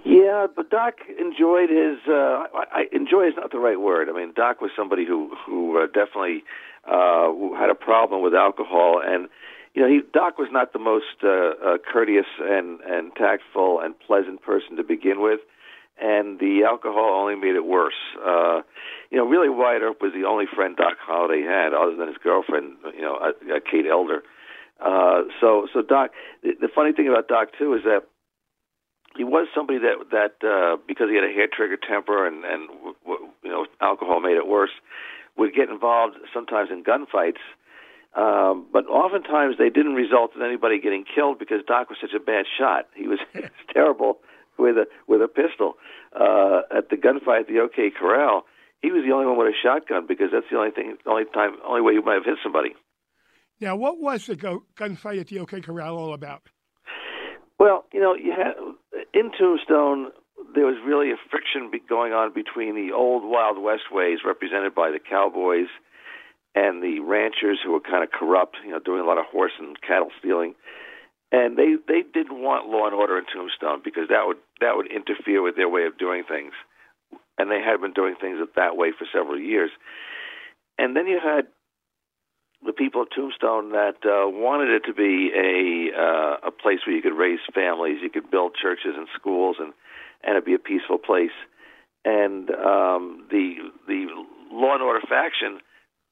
Yeah, but Doc enjoyed his. Uh, I, I, enjoy is not the right word. I mean, Doc was somebody who who uh, definitely uh, who had a problem with alcohol, and you know, he Doc was not the most uh, uh, courteous and and tactful and pleasant person to begin with, and the alcohol only made it worse. Uh, you know, really, Wyatt Earp was the only friend Doc Holliday had, other than his girlfriend, you know, uh, uh, Kate Elder. Uh, so, so Doc. The, the funny thing about Doc too is that he was somebody that that uh, because he had a hair trigger temper and and w- w- you know alcohol made it worse, would get involved sometimes in gunfights. Um, but oftentimes they didn't result in anybody getting killed because Doc was such a bad shot. He was terrible with a with a pistol. Uh, at the gunfight at the OK Corral, he was the only one with a shotgun because that's the only thing, only time, only way you might have hit somebody. Now, what was the go- gunfight at the OK Corral all about? Well, you know, you had in Tombstone there was really a friction going on between the old Wild West ways, represented by the cowboys, and the ranchers who were kind of corrupt, you know, doing a lot of horse and cattle stealing. And they they didn't want law and order in Tombstone because that would that would interfere with their way of doing things, and they had been doing things that way for several years. And then you had the people of Tombstone that uh, wanted it to be a uh, a place where you could raise families, you could build churches and schools, and and it be a peaceful place. And um, the the law and order faction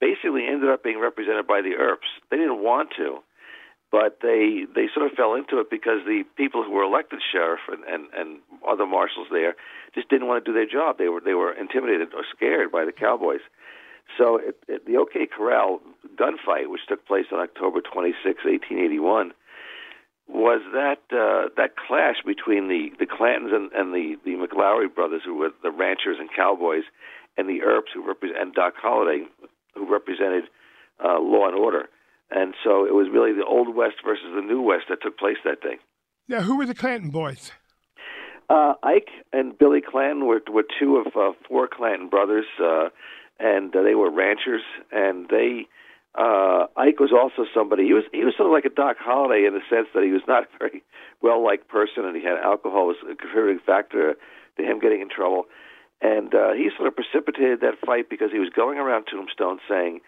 basically ended up being represented by the Earps. They didn't want to, but they they sort of fell into it because the people who were elected sheriff and, and, and other marshals there just didn't want to do their job. They were they were intimidated or scared by the cowboys. So at, at the OK Corral gunfight, which took place on October 26, 1881, was that uh, that clash between the the Clantons and, and the the McLaury brothers, who were the ranchers and cowboys, and the Earps, who represent and Doc Holliday, who represented uh, law and order. And so it was really the old West versus the new West that took place that day. Now, who were the Clanton boys? Uh, Ike and Billy Clanton were, were two of uh, four Clanton brothers. Uh, and uh, they were ranchers, and they uh, Ike was also somebody. He was he was sort of like a Doc Holliday in the sense that he was not a very well liked person, and he had alcohol was a contributing factor to him getting in trouble. And uh, he sort of precipitated that fight because he was going around Tombstone saying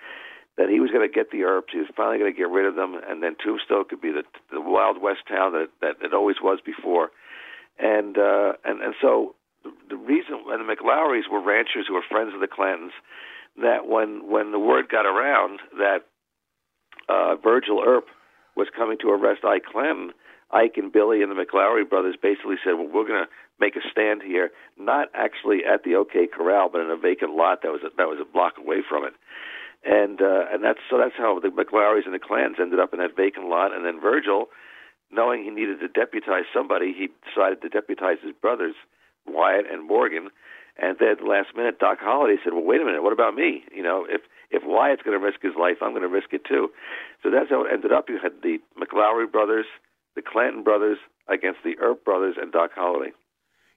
that he was going to get the Earps. He was finally going to get rid of them, and then Tombstone could be the the Wild West town that that it always was before. And uh, and and so the reason and the McLaurys were ranchers who were friends of the Clantons. That when when the word got around that uh, Virgil Earp was coming to arrest Ike Clanton, Ike and Billy and the McLaury brothers basically said, "Well, we're going to make a stand here, not actually at the OK Corral, but in a vacant lot that was a, that was a block away from it." And uh, and that's so that's how the McLaurys and the Clans ended up in that vacant lot. And then Virgil, knowing he needed to deputize somebody, he decided to deputize his brothers Wyatt and Morgan. And then at the last minute, Doc Holliday said, "Well, wait a minute. What about me? You know, if if Wyatt's going to risk his life, I'm going to risk it too." So that's how it ended up. You had the McLaury brothers, the Clanton brothers against the Earp brothers and Doc Holliday.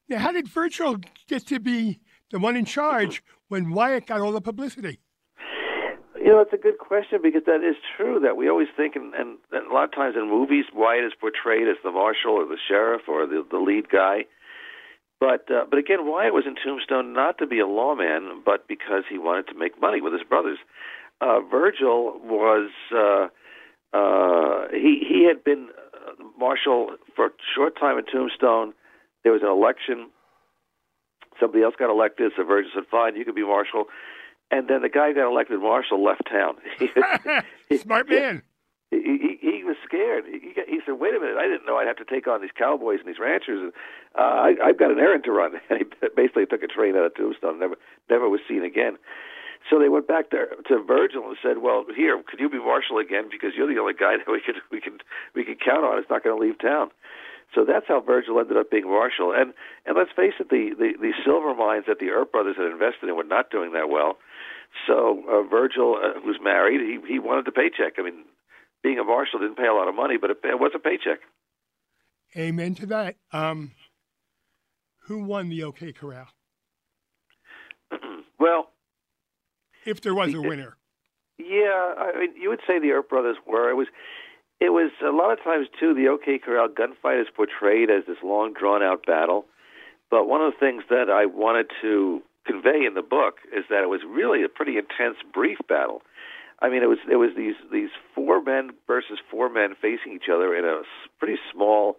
Now, how did Virgil get to be the one in charge when Wyatt got all the publicity? You know, it's a good question because that is true. That we always think, and, and, a lot of times in movies, Wyatt is portrayed as the marshal or the sheriff or the the lead guy. But uh, but again, Wyatt was in Tombstone not to be a lawman, but because he wanted to make money with his brothers. Uh, Virgil was uh, uh, he he had been uh, marshal for a short time in Tombstone. There was an election. Somebody else got elected, so Virgil said, "Fine, you can be marshal." And then the guy who got elected marshal left town. Smart man he, he, he was scared. He, he said, "Wait a minute! I didn't know I'd have to take on these cowboys and these ranchers. And, uh, I, I've got an errand to run." And he basically took a train out of Tombstone. Never, never was seen again. So they went back to to Virgil and said, "Well, here, could you be marshal again? Because you're the only guy that we could we can we can count on. It's not going to leave town." So that's how Virgil ended up being marshal. And and let's face it, the the, the silver mines that the Earp brothers had invested in were not doing that well. So uh, Virgil, uh, who's married, he he wanted the paycheck. I mean, being a marshal didn't pay a lot of money, but it, it was a paycheck. Amen to that. Um, who won the OK Corral? well, if there was a winner. Yeah, I mean, you would say the Earp brothers were. It was, it was a lot of times too. The OK Corral gunfight is portrayed as this long, drawn-out battle. But one of the things that I wanted to convey in the book is that it was really a pretty intense, brief battle. I mean, it was it was these these four men versus four men facing each other in a pretty small,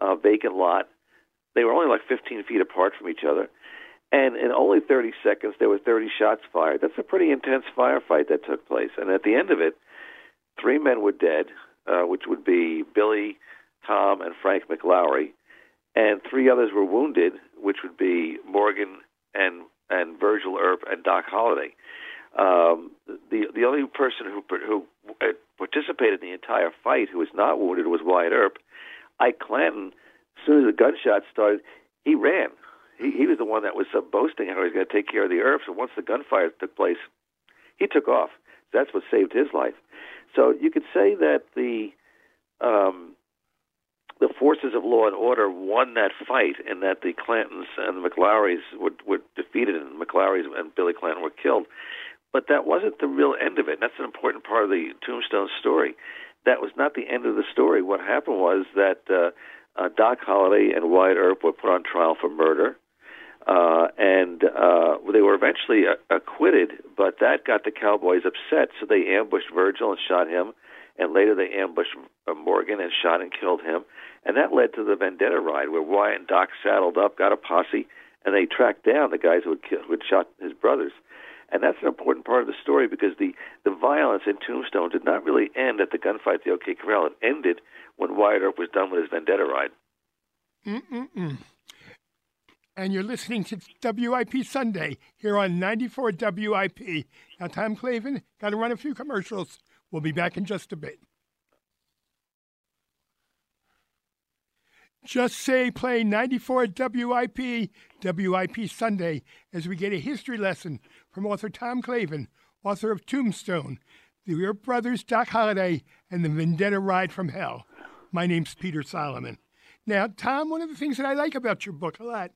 uh, vacant lot. They were only like 15 feet apart from each other, and in only 30 seconds there were 30 shots fired. That's a pretty intense firefight that took place. And at the end of it, three men were dead, uh, which would be Billy, Tom, and Frank McLaury, and three others were wounded, which would be Morgan and and Virgil Earp and Doc Holliday. Um, the the only person who who participated in the entire fight who was not wounded was Wyatt Earp. Ike Clanton, as soon as the gunshots started, he ran. He, he was the one that was uh, boasting how he was going to take care of the Earps. And once the gunfire took place, he took off. That's what saved his life. So you could say that the um, the forces of law and order won that fight, and that the Clantons and the McLaurys were, were defeated, and McLaurys and Billy Clanton were killed. But that wasn't the real end of it. That's an important part of the Tombstone story. That was not the end of the story. What happened was that uh, uh, Doc Holliday and Wyatt Earp were put on trial for murder, uh, and uh, they were eventually uh, acquitted. But that got the Cowboys upset, so they ambushed Virgil and shot him, and later they ambushed uh, Morgan and shot and killed him, and that led to the Vendetta ride, where Wyatt and Doc saddled up, got a posse, and they tracked down the guys who had, killed, who had shot his brothers. And that's an important part of the story because the, the violence in Tombstone did not really end at the gunfight at the OK Corral. It ended when Wyatt Earp was done with his vendetta ride. Mm-mm-mm. And you're listening to WIP Sunday here on 94 WIP. Now, Tom Clavin, got to run a few commercials. We'll be back in just a bit. Just say play 94 WIP, WIP Sunday, as we get a history lesson from author Tom Clavin, author of Tombstone, The Earp Brothers, Doc Holliday, and The Vendetta Ride from Hell. My name's Peter Solomon. Now, Tom, one of the things that I like about your book a lot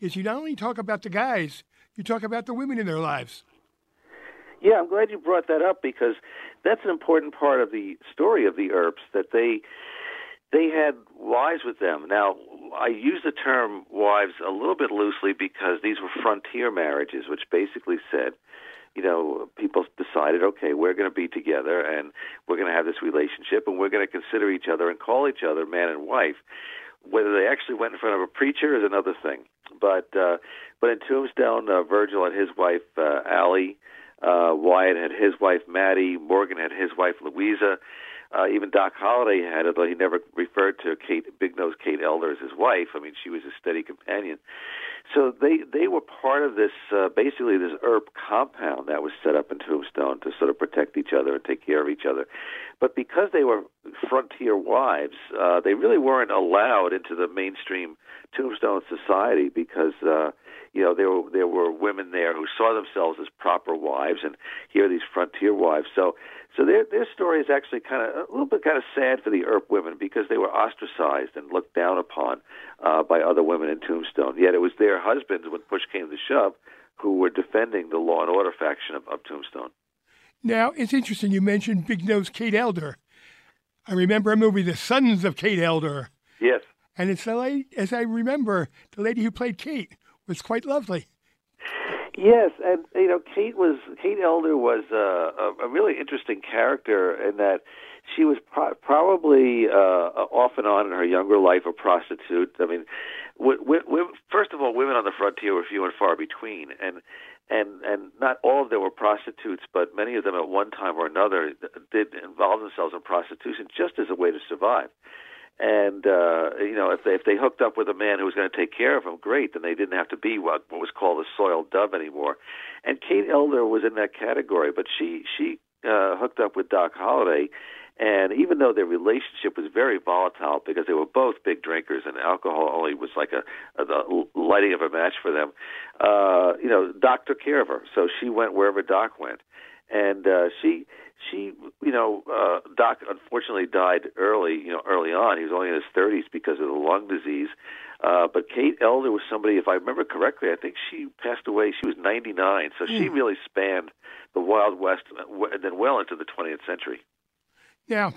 is you not only talk about the guys, you talk about the women in their lives. Yeah, I'm glad you brought that up because that's an important part of the story of the Earps that they they had wives with them. Now, I use the term wives a little bit loosely because these were frontier marriages, which basically said, you know, people decided, okay, we're going to be together and we're going to have this relationship and we're going to consider each other and call each other man and wife. Whether they actually went in front of a preacher is another thing. But uh, but in Tombstone, uh, Virgil and his wife uh, Allie, uh, Wyatt had his wife Mattie, Morgan had his wife Louisa. Uh, even Doc Holliday had it, though he never referred to Kate Big Nose Kate Elder as his wife. I mean, she was his steady companion. So they they were part of this uh, basically this Earp compound that was set up in Tombstone to sort of protect each other and take care of each other. But because they were frontier wives, uh, they really weren't allowed into the mainstream Tombstone society because uh, you know there were there were women there who saw themselves as proper wives, and here are these frontier wives. So so their their story is actually kind of a little bit kind of sad for the Earp women because they were ostracized and looked down upon uh, by other women in Tombstone. Yet it was their husbands, when push came to shove, who were defending the law and order faction of, of Tombstone. Now it's interesting you mentioned Big Nose Kate Elder. I remember a movie, The Sons of Kate Elder. Yes. And it's the lady, as I remember, the lady who played Kate was quite lovely. Yes, and you know, Kate was Kate Elder was uh, a, a really interesting character in that she was pro- probably uh, off and on in her younger life a prostitute. I mean, w- w- first of all, women on the frontier were few and far between, and and and not all of them were prostitutes, but many of them at one time or another did involve themselves in prostitution just as a way to survive. And uh, you know, if they if they hooked up with a man who was going to take care of them, great. Then they didn't have to be what what was called a soiled dove anymore. And Kate Elder was in that category, but she she uh, hooked up with Doc Holliday. And even though their relationship was very volatile because they were both big drinkers and alcohol only was like a, a the lighting of a match for them, uh, you know, Doc took care of her. So she went wherever Doc went, and uh, she she you know uh, Doc unfortunately died early you know early on. He was only in his 30s because of the lung disease. Uh, but Kate Elder was somebody, if I remember correctly, I think she passed away. She was 99, so mm. she hmm. really spanned the Wild West and then well into the 20th century. Now,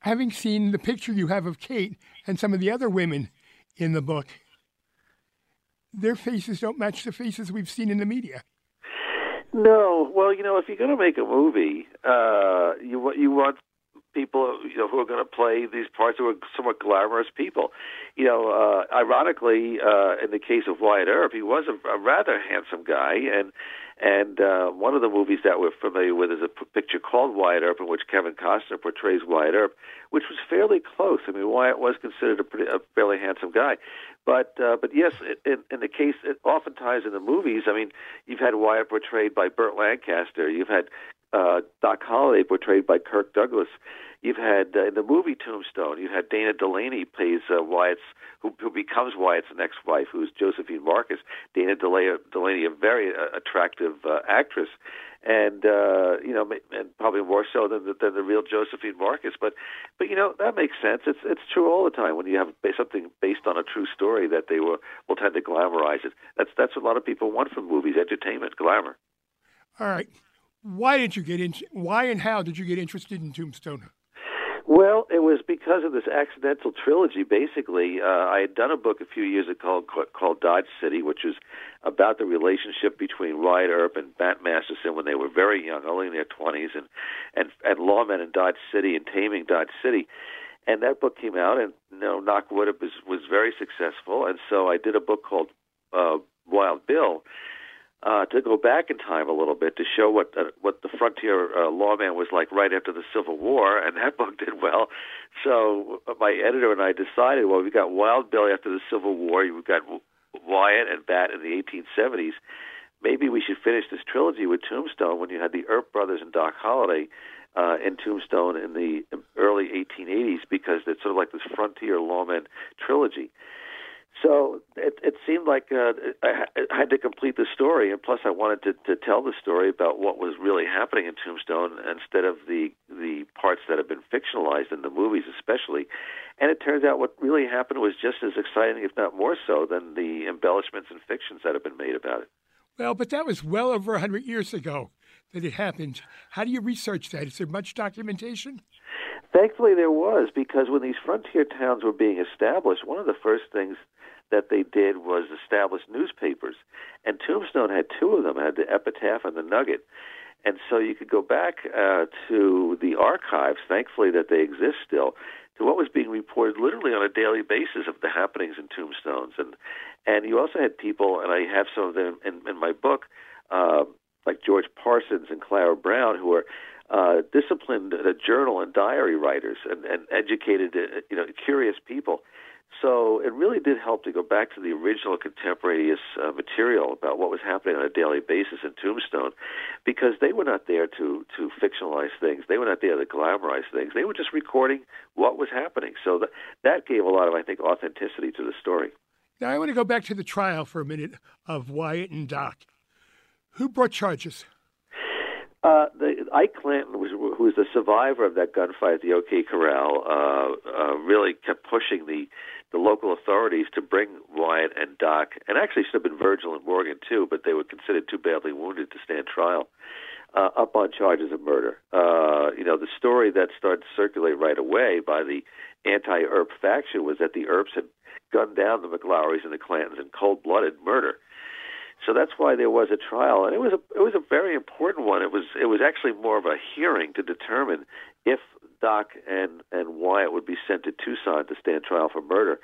having seen the picture you have of Kate and some of the other women in the book, their faces don't match the faces we've seen in the media. No, well, you know, if you're going to make a movie, uh, you you want people you know who are going to play these parts who are somewhat glamorous people. You know, uh, ironically, uh, in the case of Wyatt Earp, he was a, a rather handsome guy, and and uh, one of the movies that we're familiar with is a picture called Wyatt Earp, in which Kevin Costner portrays Wyatt Earp, which was fairly close. I mean, Wyatt was considered a, pretty, a fairly handsome guy, but uh, but yes, in, in the case, it, oftentimes in the movies, I mean, you've had Wyatt portrayed by Burt Lancaster, you've had uh, Doc Holliday portrayed by Kirk Douglas. You've had uh, in the movie Tombstone, you had Dana Delany plays uh, Wyatt's who, who becomes Wyatt's next wife, who's Josephine Marcus. Dana Delany, Delany a very uh, attractive uh, actress, and uh, you know, and probably more so than the, than the real Josephine Marcus. But but you know that makes sense. It's it's true all the time when you have something based on a true story that they will will tend to glamorize it. That's that's what a lot of people want from movies: entertainment, glamour. All right. Why did you get in? Why and how did you get interested in Tombstone? Well, it was because of this accidental trilogy. Basically, uh, I had done a book a few years ago called, called Dodge City, which was about the relationship between Wyatt Earp and Bat Masterson when they were very young, only in their twenties, and and and lawmen in Dodge City and taming Dodge City. And that book came out, and you know, Knockwood was was very successful. And so I did a book called uh, Wild Bill, uh, to go back in time a little bit to show what uh, what the frontier uh, lawman was like right after the Civil War, and that book did well. So uh, my editor and I decided, well, we got Wild Bill after the Civil War, we've got Wyatt and Bat in the 1870s. Maybe we should finish this trilogy with Tombstone when you had the Earp brothers and Doc Holliday uh, in Tombstone in the early 1880s, because it's sort of like this frontier lawman trilogy. So it, it seemed like uh, I had to complete the story, and plus I wanted to, to tell the story about what was really happening in Tombstone instead of the the parts that have been fictionalized in the movies, especially. And it turns out what really happened was just as exciting, if not more so, than the embellishments and fictions that have been made about it. Well, but that was well over a hundred years ago that it happened. How do you research that? Is there much documentation? Thankfully, there was because when these frontier towns were being established, one of the first things that they did was establish newspapers. And Tombstone had two of them, had the Epitaph and the Nugget. And so you could go back uh, to the archives, thankfully that they exist still, to what was being reported literally on a daily basis of the happenings in Tombstones. And and you also had people, and I have some of them in, in my book, uh, like George Parsons and Clara Brown, who are uh, disciplined uh, journal and diary writers and, and educated, uh, you know, curious people so it really did help to go back to the original contemporaneous uh, material about what was happening on a daily basis in Tombstone, because they were not there to to fictionalize things. They were not there to glamorize things. They were just recording what was happening. So that that gave a lot of, I think, authenticity to the story. Now I want to go back to the trial for a minute of Wyatt and Doc. Who brought charges? Uh, the, Ike Clanton, was, who was the survivor of that gunfight at the OK Corral, uh, uh, really kept pushing the the local authorities to bring Wyatt and Doc, and actually should have been Virgil and Morgan too, but they were considered too badly wounded to stand trial, uh, up on charges of murder. Uh, you know, the story that started to circulate right away by the anti-Earp faction was that the Earps had gunned down the McLaurys and the Clantons in cold-blooded murder. So that's why there was a trial, and it was a it was a very important one. It was it was actually more of a hearing to determine if Doc and and Wyatt would be sent to Tucson to stand trial for murder,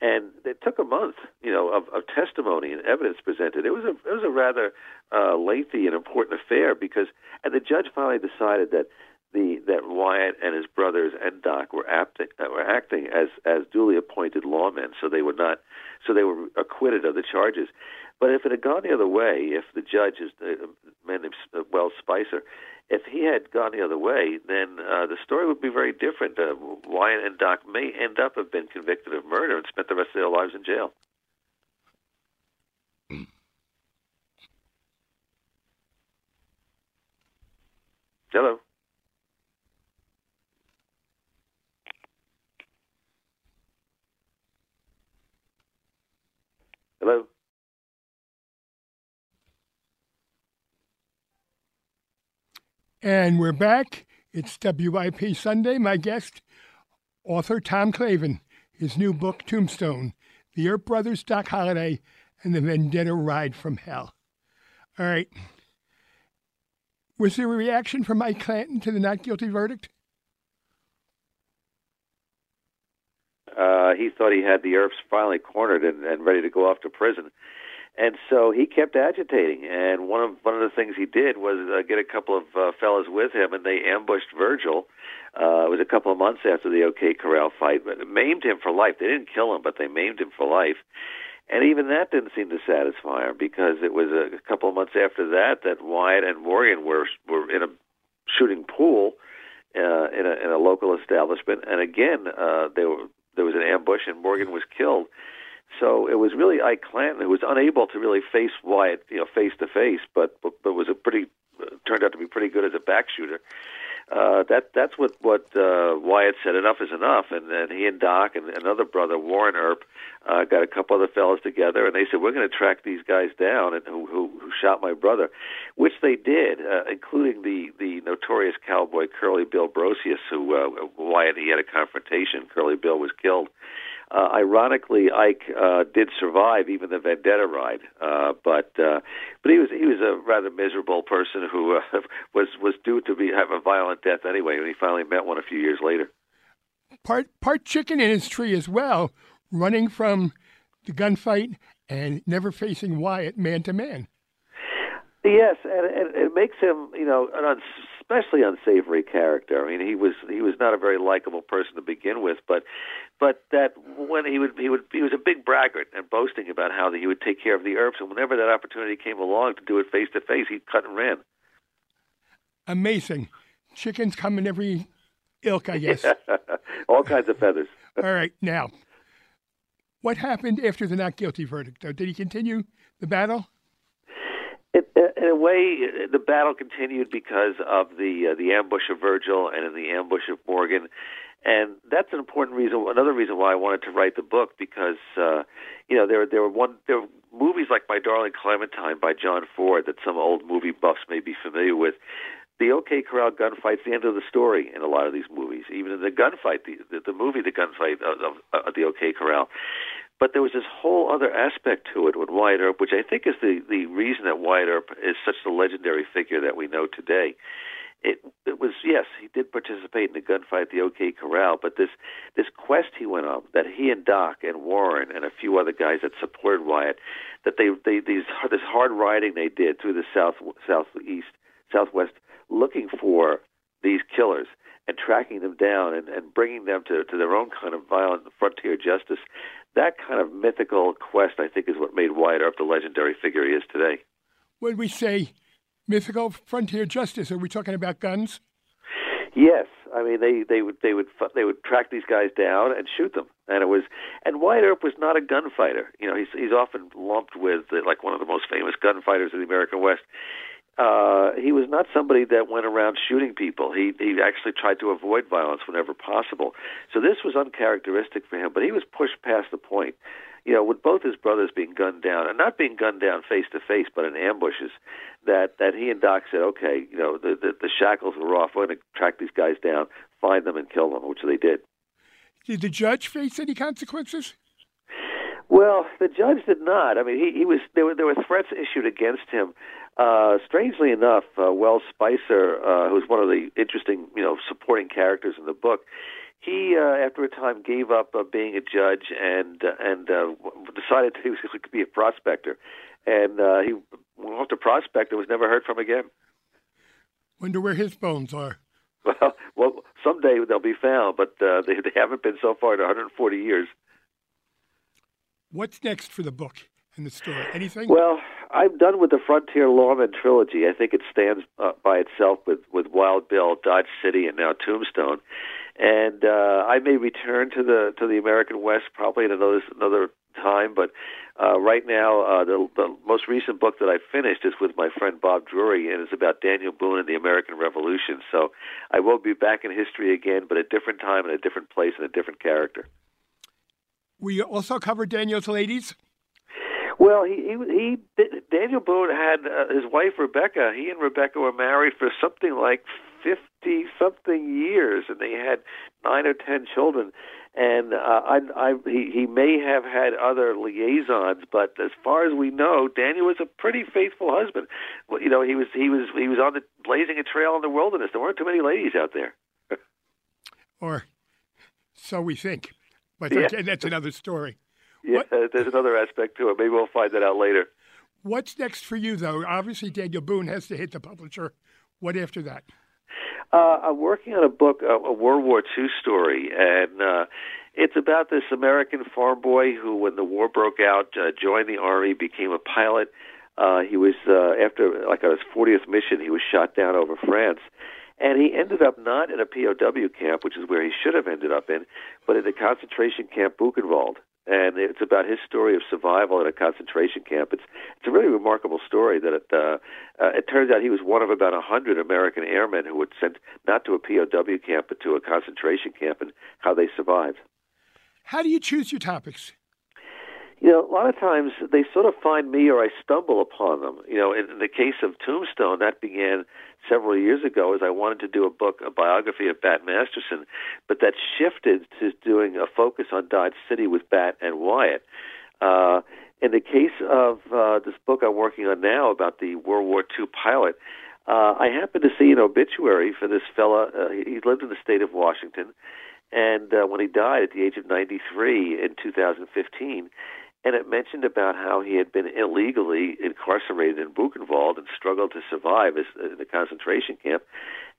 and it took a month, you know, of, of testimony and evidence presented. It was a it was a rather uh, lengthy and important affair because, and the judge finally decided that the that Wyatt and his brothers and Doc were acting were acting as as duly appointed lawmen, so they were not so they were acquitted of the charges. But if it had gone the other way, if the judge is a man named Wells Spicer, if he had gone the other way, then uh, the story would be very different. Uh, Wyatt and Doc may end up have been convicted of murder and spent the rest of their lives in jail. Hello. Hello. And we're back. It's WIP Sunday. My guest, author Tom Clavin, his new book, Tombstone The Earp Brothers, Doc Holliday, and the Vendetta Ride from Hell. All right. Was there a reaction from Ike Clanton to the not guilty verdict? Uh, he thought he had the Earps finally cornered and, and ready to go off to prison and so he kept agitating. And one of one of the things he did was uh, get a couple of uh, fellas with him, and they ambushed Virgil. Uh, it was a couple of months after the OK Corral fight, but maimed him for life. They didn't kill him, but they maimed him for life. And even that didn't seem to satisfy him because it was a, couple of months after that that Wyatt and Morgan were were in a shooting pool uh, in a in a local establishment, and again uh, they were there was an ambush and Morgan was killed. So it was really Ike Clanton who was unable to really face Wyatt, you know, face to face, but but was a pretty uh, turned out to be pretty good as a back shooter. Uh, that that's what what uh, Wyatt said. Enough is enough, and then he and Doc and another brother Warren Earp uh, got a couple other fellows together, and they said we're going to track these guys down and who, who who shot my brother, which they did, uh, including the the notorious cowboy Curly Bill Brocius, who uh, Wyatt he had a confrontation. Curly Bill was killed. Uh, ironically, Ike uh, did survive even the Vendetta ride, uh, but uh, but he was he was a rather miserable person who uh, was was due to be have a violent death anyway. When he finally met one a few years later. Part part chicken in his tree as well, running from the gunfight and never facing Wyatt man to man. Yes, and, and it makes him, you know, an especially unsavory character. I mean, he was he was not a very likable person to begin with, but but that when he would he would he was a big braggart and boasting about how he would take care of the Earps, and whenever that opportunity came along to do it face to face, he'd cut and ran. Amazing, chickens come in every ilk, I guess. All kinds of feathers. All right, now, what happened after the not guilty verdict? Did he continue the battle? It, in a way, the battle continued because of the uh, the ambush of Virgil and in the ambush of Morgan, and that's an important reason. Another reason why I wanted to write the book because uh, you know there there were one there were movies like My Darling Clementine by John Ford that some old movie buffs may be familiar with. The OK Corral gunfight's the end of the story in a lot of these movies. Even in the gunfight, the the, the movie, the gunfight of, of, of the OK Corral, but there was this whole other aspect to it with Wyatt Earp, which I think is the, the reason that Wyatt Earp is such a legendary figure that we know today. It, it was yes, he did participate in the gunfight at the OK Corral, but this this quest he went on that he and Doc and Warren and a few other guys that supported Wyatt, that they they these this hard riding they did through the south southeast southwest, looking for these killers and tracking them down and, and bringing them to, to their own kind of violent frontier justice that kind of mythical quest, I think, is what made Wyatt Earp the legendary figure he is today. When we say mythical frontier justice, are we talking about guns? Yes, I mean they they would they would they would track these guys down and shoot them, and it was and Wyatt Earp was not a gunfighter. You know, he's he's often lumped with uh, like one of the most famous gunfighters of the American West uh, he was not somebody that went around shooting people. He he actually tried to avoid violence whenever possible. So this was uncharacteristic for him. But he was pushed past the point. You know, with both his brothers being gunned down, and not being gunned down face to face, but in ambushes, that that he and Doc said, okay, you know, the the, the shackles were off. We're going to track these guys down, find them, and kill them, which they did. Did the judge face any consequences? Well, the judge did not. I mean, he, he was there were there were threats issued against him. Uh, strangely enough, uh, Wells Spicer, uh, who's one of the interesting, you know, supporting characters in the book, he uh, after a time gave up uh, being a judge and uh, and uh, decided he was going to be a prospector, and uh, he went off to prospect and was never heard from again. Wonder where his bones are. Well, well, someday they'll be found, but uh, they, they haven't been so far in 140 years. What's next for the book and the story? Anything? Well, I'm done with the Frontier Lawman trilogy. I think it stands uh, by itself with, with Wild Bill, Dodge City, and now Tombstone. And uh, I may return to the to the American West probably in another another time, but uh, right now uh, the the most recent book that I finished is with my friend Bob Drury, and it's about Daniel Boone and the American Revolution. So I will be back in history again, but a different time and a different place and a different character. We also covered Daniel's ladies. Well, he he, he Daniel Boone had uh, his wife Rebecca. He and Rebecca were married for something like fifty something years, and they had nine or ten children. And uh, I, I, he, he may have had other liaisons, but as far as we know, Daniel was a pretty faithful husband. Well, you know, he was he was he was on the blazing a trail in the wilderness. There weren't too many ladies out there. or so we think, but Yeah. that's another story. Yeah, there's another aspect to it. Maybe we'll find that out later. What's next for you, though? Obviously, Daniel Boone has to hit the publisher. What after that? Uh, I'm working on a book, a, a World War II story, and uh, it's about this American farm boy who, when the war broke out, uh, joined the army, became a pilot. Uh, he was uh, after like on his 40th mission, he was shot down over France, and he ended up not in a POW camp, which is where he should have ended up in, but in the concentration camp Buchenwald. And it's about his story of survival in a concentration camp. It's it's a really remarkable story that it uh, uh, it turns out he was one of about a hundred American airmen who were sent not to a POW camp but to a concentration camp, and how they survived. How do you choose your topics? You know, a lot of times they sort of find me or I stumble upon them. You know, in, in the case of Tombstone, that began several years ago as I wanted to do a book, a biography of Bat Masterson, but that shifted to doing a focus on Dodge City with Bat and Wyatt. Uh, in the case of uh, this book I'm working on now about the World War II pilot, uh, I happened to see an obituary for this fella. Uh, he lived in the state of Washington, and uh, when he died at the age of 93 in 2015, and it mentioned about how he had been illegally incarcerated in Buchenwald and struggled to survive as, in the concentration camp.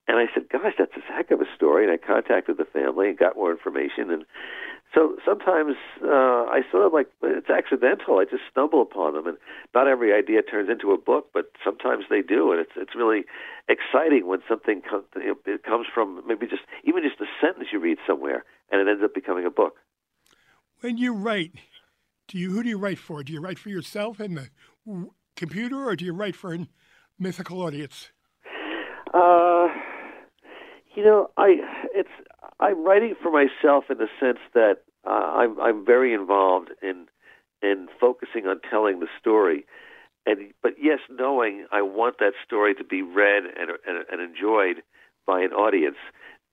And I said, "Gosh, that's a heck of a story." And I contacted the family and got more information. And so sometimes uh, I sort of like it's accidental. I just stumble upon them, and not every idea turns into a book, but sometimes they do. And it's it's really exciting when something comes it comes from maybe just even just a sentence you read somewhere, and it ends up becoming a book. When you write, do you who do you write for? Do you write for yourself and the computer, or do you write for a mythical audience? Uh, you know, I it's I'm writing for myself in the sense that uh, I'm I'm very involved in in focusing on telling the story, and but yes, knowing I want that story to be read and and, and enjoyed by an audience.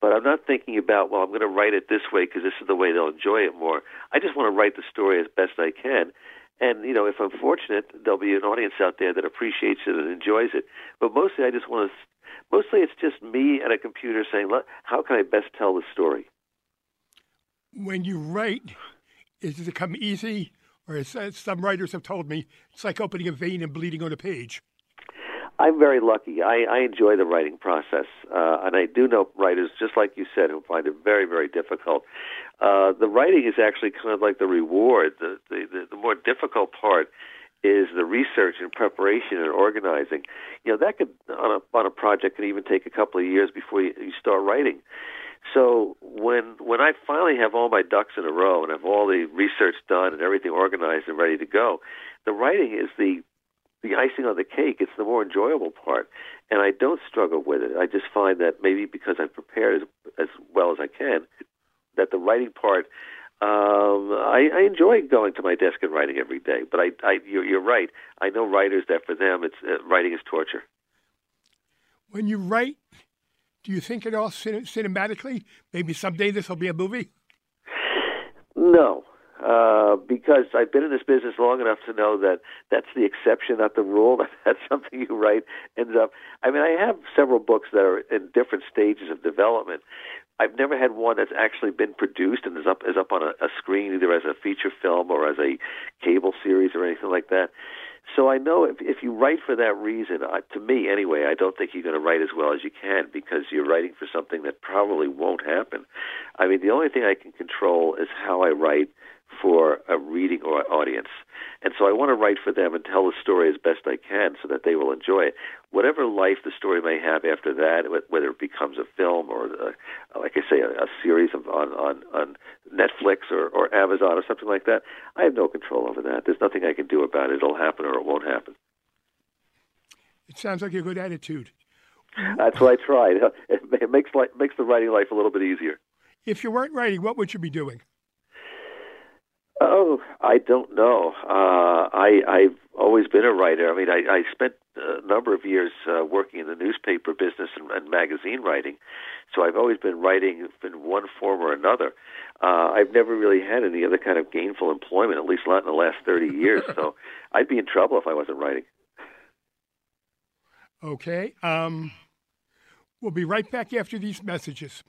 But I'm not thinking about well, I'm going to write it this way because this is the way they'll enjoy it more. I just want to write the story as best I can. And you know, if I'm fortunate, there'll be an audience out there that appreciates it and enjoys it. But mostly, I just want to. Mostly, it's just me and a computer saying, "Look, "How can I best tell the story?" When you write, does it come easy, or as some writers have told me, it's like opening a vein and bleeding on a page? I'm very lucky. I, I enjoy the writing process, uh, and I do know writers, just like you said, who find it very, very difficult. Uh, the writing is actually kind of like the reward. The, the, the, more difficult part is the research and preparation and organizing. You know, that could on a on a project can even take a couple of years before you, you start writing. So when when I finally have all my ducks in a row and have all the research done and everything organized and ready to go, the writing is the the icing on the cake. It's the more enjoyable part, and I don't struggle with it. I just find that maybe because I've prepared as, as well as I can, that the writing part. Um, I, I enjoy going to my desk and writing every day, but I, I you're, you're right. I know writers that for them, it's uh, writing is torture. When you write, do you think it all cin- cinematically? Maybe someday this will be a movie. No, uh, because I've been in this business long enough to know that that's the exception, not the rule. That That's something you write ends up. I mean, I have several books that are in different stages of development. I've never had one that's actually been produced and is up is up on a, a screen either as a feature film or as a cable series or anything like that. So I know if if you write for that reason, uh, to me anyway, I don't think you're going to write as well as you can because you're writing for something that probably won't happen. I mean, the only thing I can control is how I write for a reading or audience. And so I want to write for them and tell the story as best I can so that they will enjoy it. Whatever life the story may have after that, whether it becomes a film or, a, uh, like I say, a, a series of, on, on, on Netflix or, or Amazon or something like that, I have no control over that. There's nothing I can do about it. It'll happen or it won't happen. It sounds like a good attitude. That's what I tried. It makes, life, makes the writing life a little bit easier. If you weren't writing, what would you be doing? Oh, I don't know. Uh, I I've always been a writer. I mean, I, I spent a number of years uh, working in the newspaper business and, and magazine writing, so I've always been writing in one form or another. Uh, I've never really had any other kind of gainful employment, at least not in the last thirty years. so I'd be in trouble if I wasn't writing. Okay. Um, we'll be right back after these messages.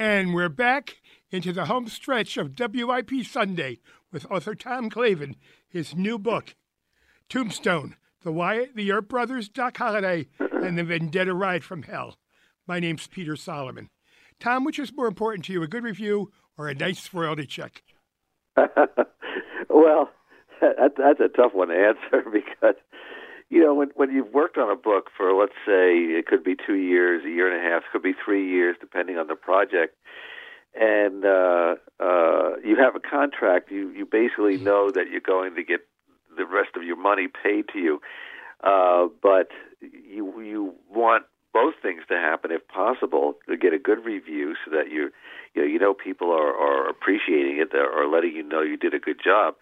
And we're back into the home stretch of WIP Sunday with author Tom Clavin, his new book, Tombstone, The Wyatt, the Earp Brothers, Doc Holliday, and the Vendetta Ride from Hell. My name's Peter Solomon. Tom, which is more important to you, a good review or a nice royalty check? well, that, that's a tough one to answer because you know, when when you've worked on a book for let's say it could be two years, a year and a half, could be three years, depending on the project, and uh, uh, you have a contract, you you basically know that you're going to get the rest of your money paid to you, uh, but you you want both things to happen if possible to get a good review so that you you know you know people are are appreciating it or letting you know you did a good job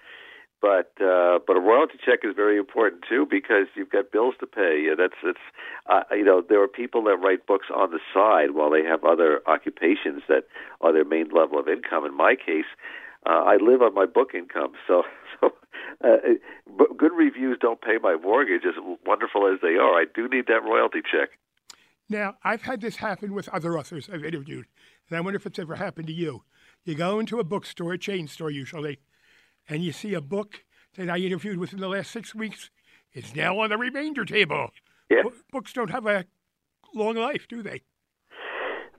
but uh, but a royalty check is very important too because you've got bills to pay. Yeah, that's that's uh, you know there are people that write books on the side while they have other occupations that are their main level of income. In my case, uh, I live on my book income, so so uh, good reviews don't pay my mortgage. As wonderful as they are, I do need that royalty check. Now I've had this happen with other authors I've interviewed, and I wonder if it's ever happened to you. You go into a bookstore, a chain store usually and you see a book that I interviewed within the last six weeks, it's now on the remainder table. Yeah. B- books don't have a long life, do they?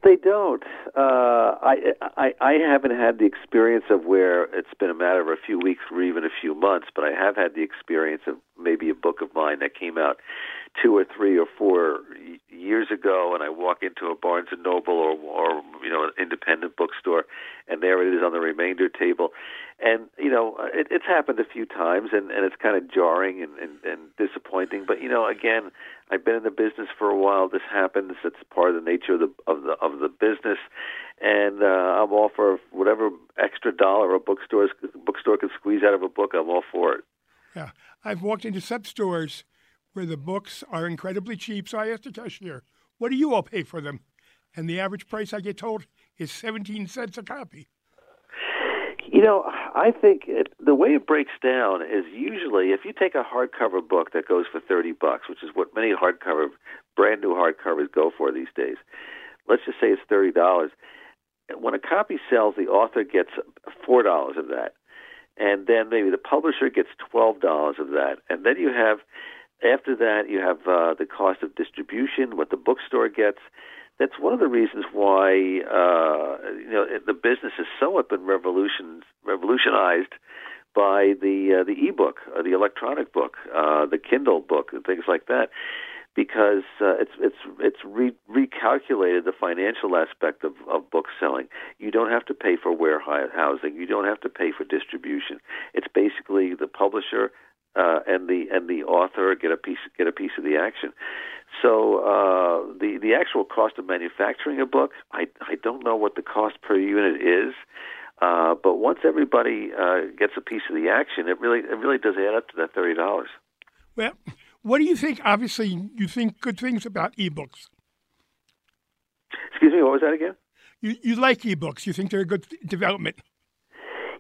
They don't. Uh, I, I I haven't had the experience of where it's been a matter of a few weeks or even a few months, but I have had the experience of maybe a book of mine that came out two or three or four years ago, and I walk into a Barnes and Noble or or you know an independent bookstore, and there it is on the remainder table, and you know it, it's happened a few times, and and it's kind of jarring and, and and disappointing. But you know, again, I've been in the business for a while. This happens. It's part of the nature of the of the of the business, and uh, I'm all for whatever extra dollar a bookstore bookstore can squeeze out of a book. I'm all for it. Yeah, I've walked into sub stores where the books are incredibly cheap. So I asked the cashier, "What do you all pay for them?" And the average price I get told is 17 cents a copy. You know, I think it, the way it breaks down is usually if you take a hardcover book that goes for 30 bucks, which is what many hardcover, brand new hardcovers go for these days. Let's just say it's $30. When a copy sells, the author gets $4 of that. And then maybe the publisher gets $12 of that. And then you have after that, you have uh, the cost of distribution, what the bookstore gets, that's one of the reasons why uh, you know the business has somewhat been revolution revolutionized by the uh, the ebook, or the electronic book, uh, the Kindle book, and things like that, because uh, it's it's it's re- recalculated the financial aspect of, of book selling. You don't have to pay for warehousing. You don't have to pay for distribution. It's basically the publisher uh, and the and the author get a piece get a piece of the action. So uh, the the actual cost of manufacturing a book, I I don't know what the cost per unit is, uh, but once everybody uh, gets a piece of the action, it really it really does add up to that thirty dollars. Well, what do you think? Obviously, you think good things about ebooks. Excuse me, what was that again? You you like ebooks? You think they're a good development?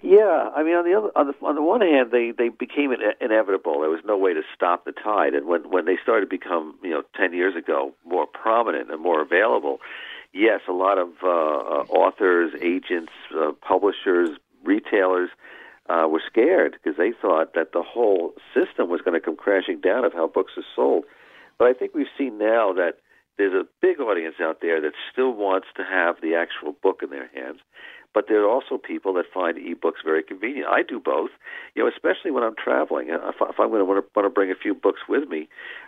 Yeah, I mean, on the other, on the on the one hand, they they became inevitable. There was no way to stop the tide, and when when they started to become, you know, ten years ago, more prominent and more available, yes, a lot of uh, uh, authors, agents, uh, publishers, retailers uh, were scared because they thought that the whole system was going to come crashing down of how books are sold. But I think we've seen now that there's a big audience out there that still wants to have the actual book in their hands. But there are also people that find ebooks very convenient. I do both, you know, especially when I'm traveling. If, if I'm going to want to bring a few books with me,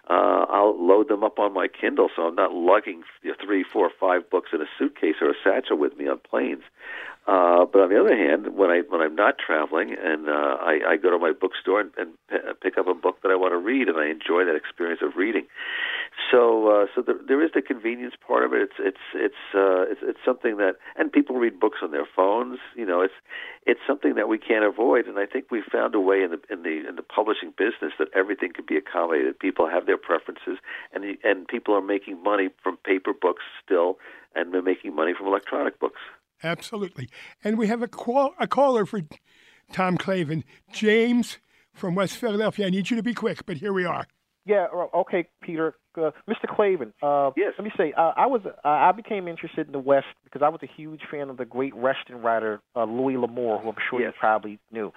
uh, I'll load them up on my Kindle, so I'm not lugging three, four, five books in a suitcase or a satchel with me on planes. Uh, but on the other hand, when I when I'm not traveling and uh, I, I go to my bookstore and, and p- pick up a book that I want to read, and I enjoy that experience of reading. So uh, so there, there is the convenience part of it. It's it's it's uh, it's it's something that and people read books on their phones. You know, it's it's something that we can't avoid. And I think we've found a way in the in the in the publishing business that everything can be accommodated. People have their preferences, and the, and people are making money from paper books still, and they're making money from electronic books. Absolutely. And we have a call a caller for Tom Clavin, James from West Philadelphia. I need you to be quick, but here we are. Yeah. Okay, Peter. Uh, Mr. Clavin. Uh, yes. Let me say, uh, I was uh, I became interested in the West because I was a huge fan of the great Western writer uh, Louis L'Amour, who I'm sure yes. you probably knew.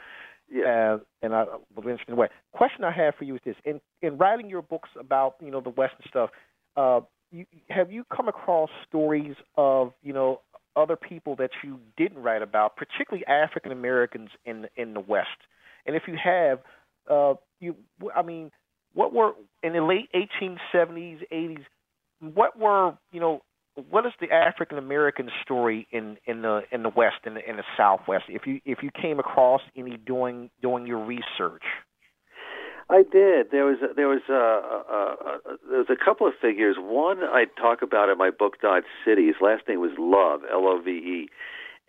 Yeah. Uh, and I was interested in the West. Question I have for you is this: in in writing your books about you know the West and stuff, uh, you, have you come across stories of you know other people that you didn't write about, particularly African Americans in in the West? And if you have, uh, you I mean, what were in the late 1870s, 80s? What were you know? What is the African American story in in the in the West in the, in the Southwest? If you if you came across any doing doing your research. I did. There was there was a, a, a, there was a couple of figures. One I talk about in my book, Dodge City. His last name was Love, L O V E,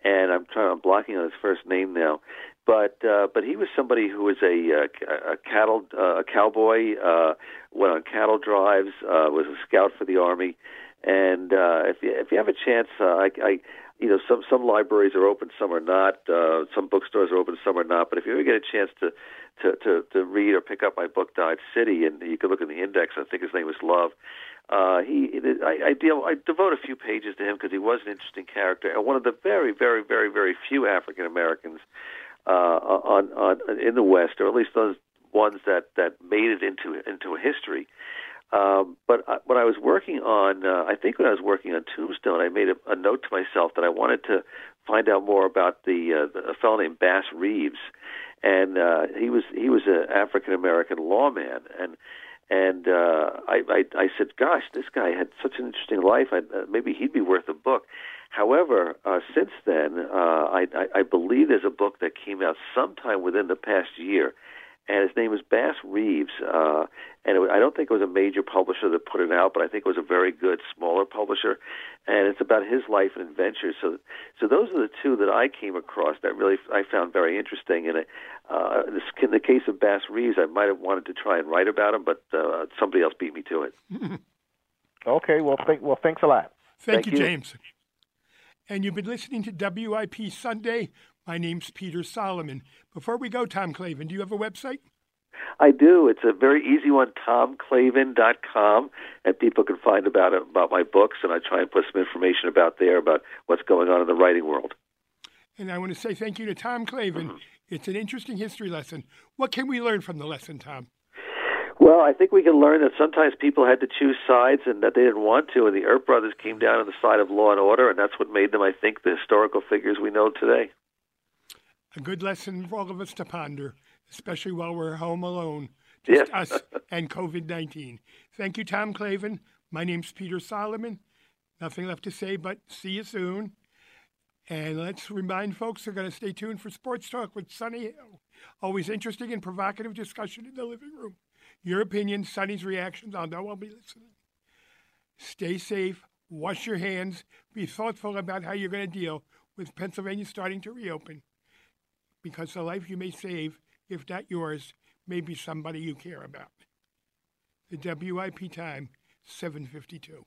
and I'm trying. I'm blocking on his first name now. But uh, but he was somebody who was a, a, a cattle uh, a cowboy. Uh, went on cattle drives. Uh, was a scout for the army. And uh, if you if you have a chance, uh, I, I you know some some libraries are open, some are not. Uh, some bookstores are open, some are not. But if you ever get a chance to to to, to read or pick up my book, Dodge City, and you can look in the index. I think his name was Love. Uh, he, I, I deal, I devote a few pages to him because he was an interesting character and one of the very, very, very, very few African Americans uh, on, on in the West, or at least those ones that that made it into into history. Um, but when I was working on, uh, I think when I was working on Tombstone, I made a, a note to myself that I wanted to find out more about the, uh, the a fellow named Bass Reeves, and uh, he was he was an African American lawman, and and uh, I, I I said, gosh, this guy had such an interesting life. I, uh, maybe he'd be worth a book. However, uh, since then, uh, I, I, I believe there's a book that came out sometime within the past year and his name is Bass Reeves. Uh, and it, I don't think it was a major publisher that put it out, but I think it was a very good smaller publisher. And it's about his life and adventures. So, so those are the two that I came across that really I found very interesting. And uh, in the case of Bass Reeves, I might have wanted to try and write about him, but uh, somebody else beat me to it. okay, well, th- well, thanks a lot. Thank, Thank you, you. James. And you've been listening to WIP Sunday. My name's Peter Solomon. Before we go, Tom Clavin, do you have a website? I do. It's a very easy one, tomclavin.com, and people can find about about my books, and I try and put some information about there about what's going on in the writing world. And I want to say thank you to Tom Clavin. Mm-hmm. It's an interesting history lesson. What can we learn from the lesson, Tom? Well, I think we can learn that sometimes people had to choose sides and that they didn't want to, and the Earp brothers came down on the side of law and order, and that's what made them, I think, the historical figures we know today. A good lesson for all of us to ponder, especially while we're home alone, just Yes. us and COVID 19. Thank you, Tom Clavin. My name's Peter Solomon. Nothing left to say but see you soon. And let's remind folks they're going to stay tuned for Sports Talk with Sonny Hill. Always interesting and provocative discussion in the living room. Your opinions, Sonny's reactions, I'll know I'll be listening. Stay safe, wash your hands, be thoughtful about how you're going to deal with Pennsylvania starting to reopen. Because the life you may save, if not yours, may be somebody you care about. The WIP time, 752.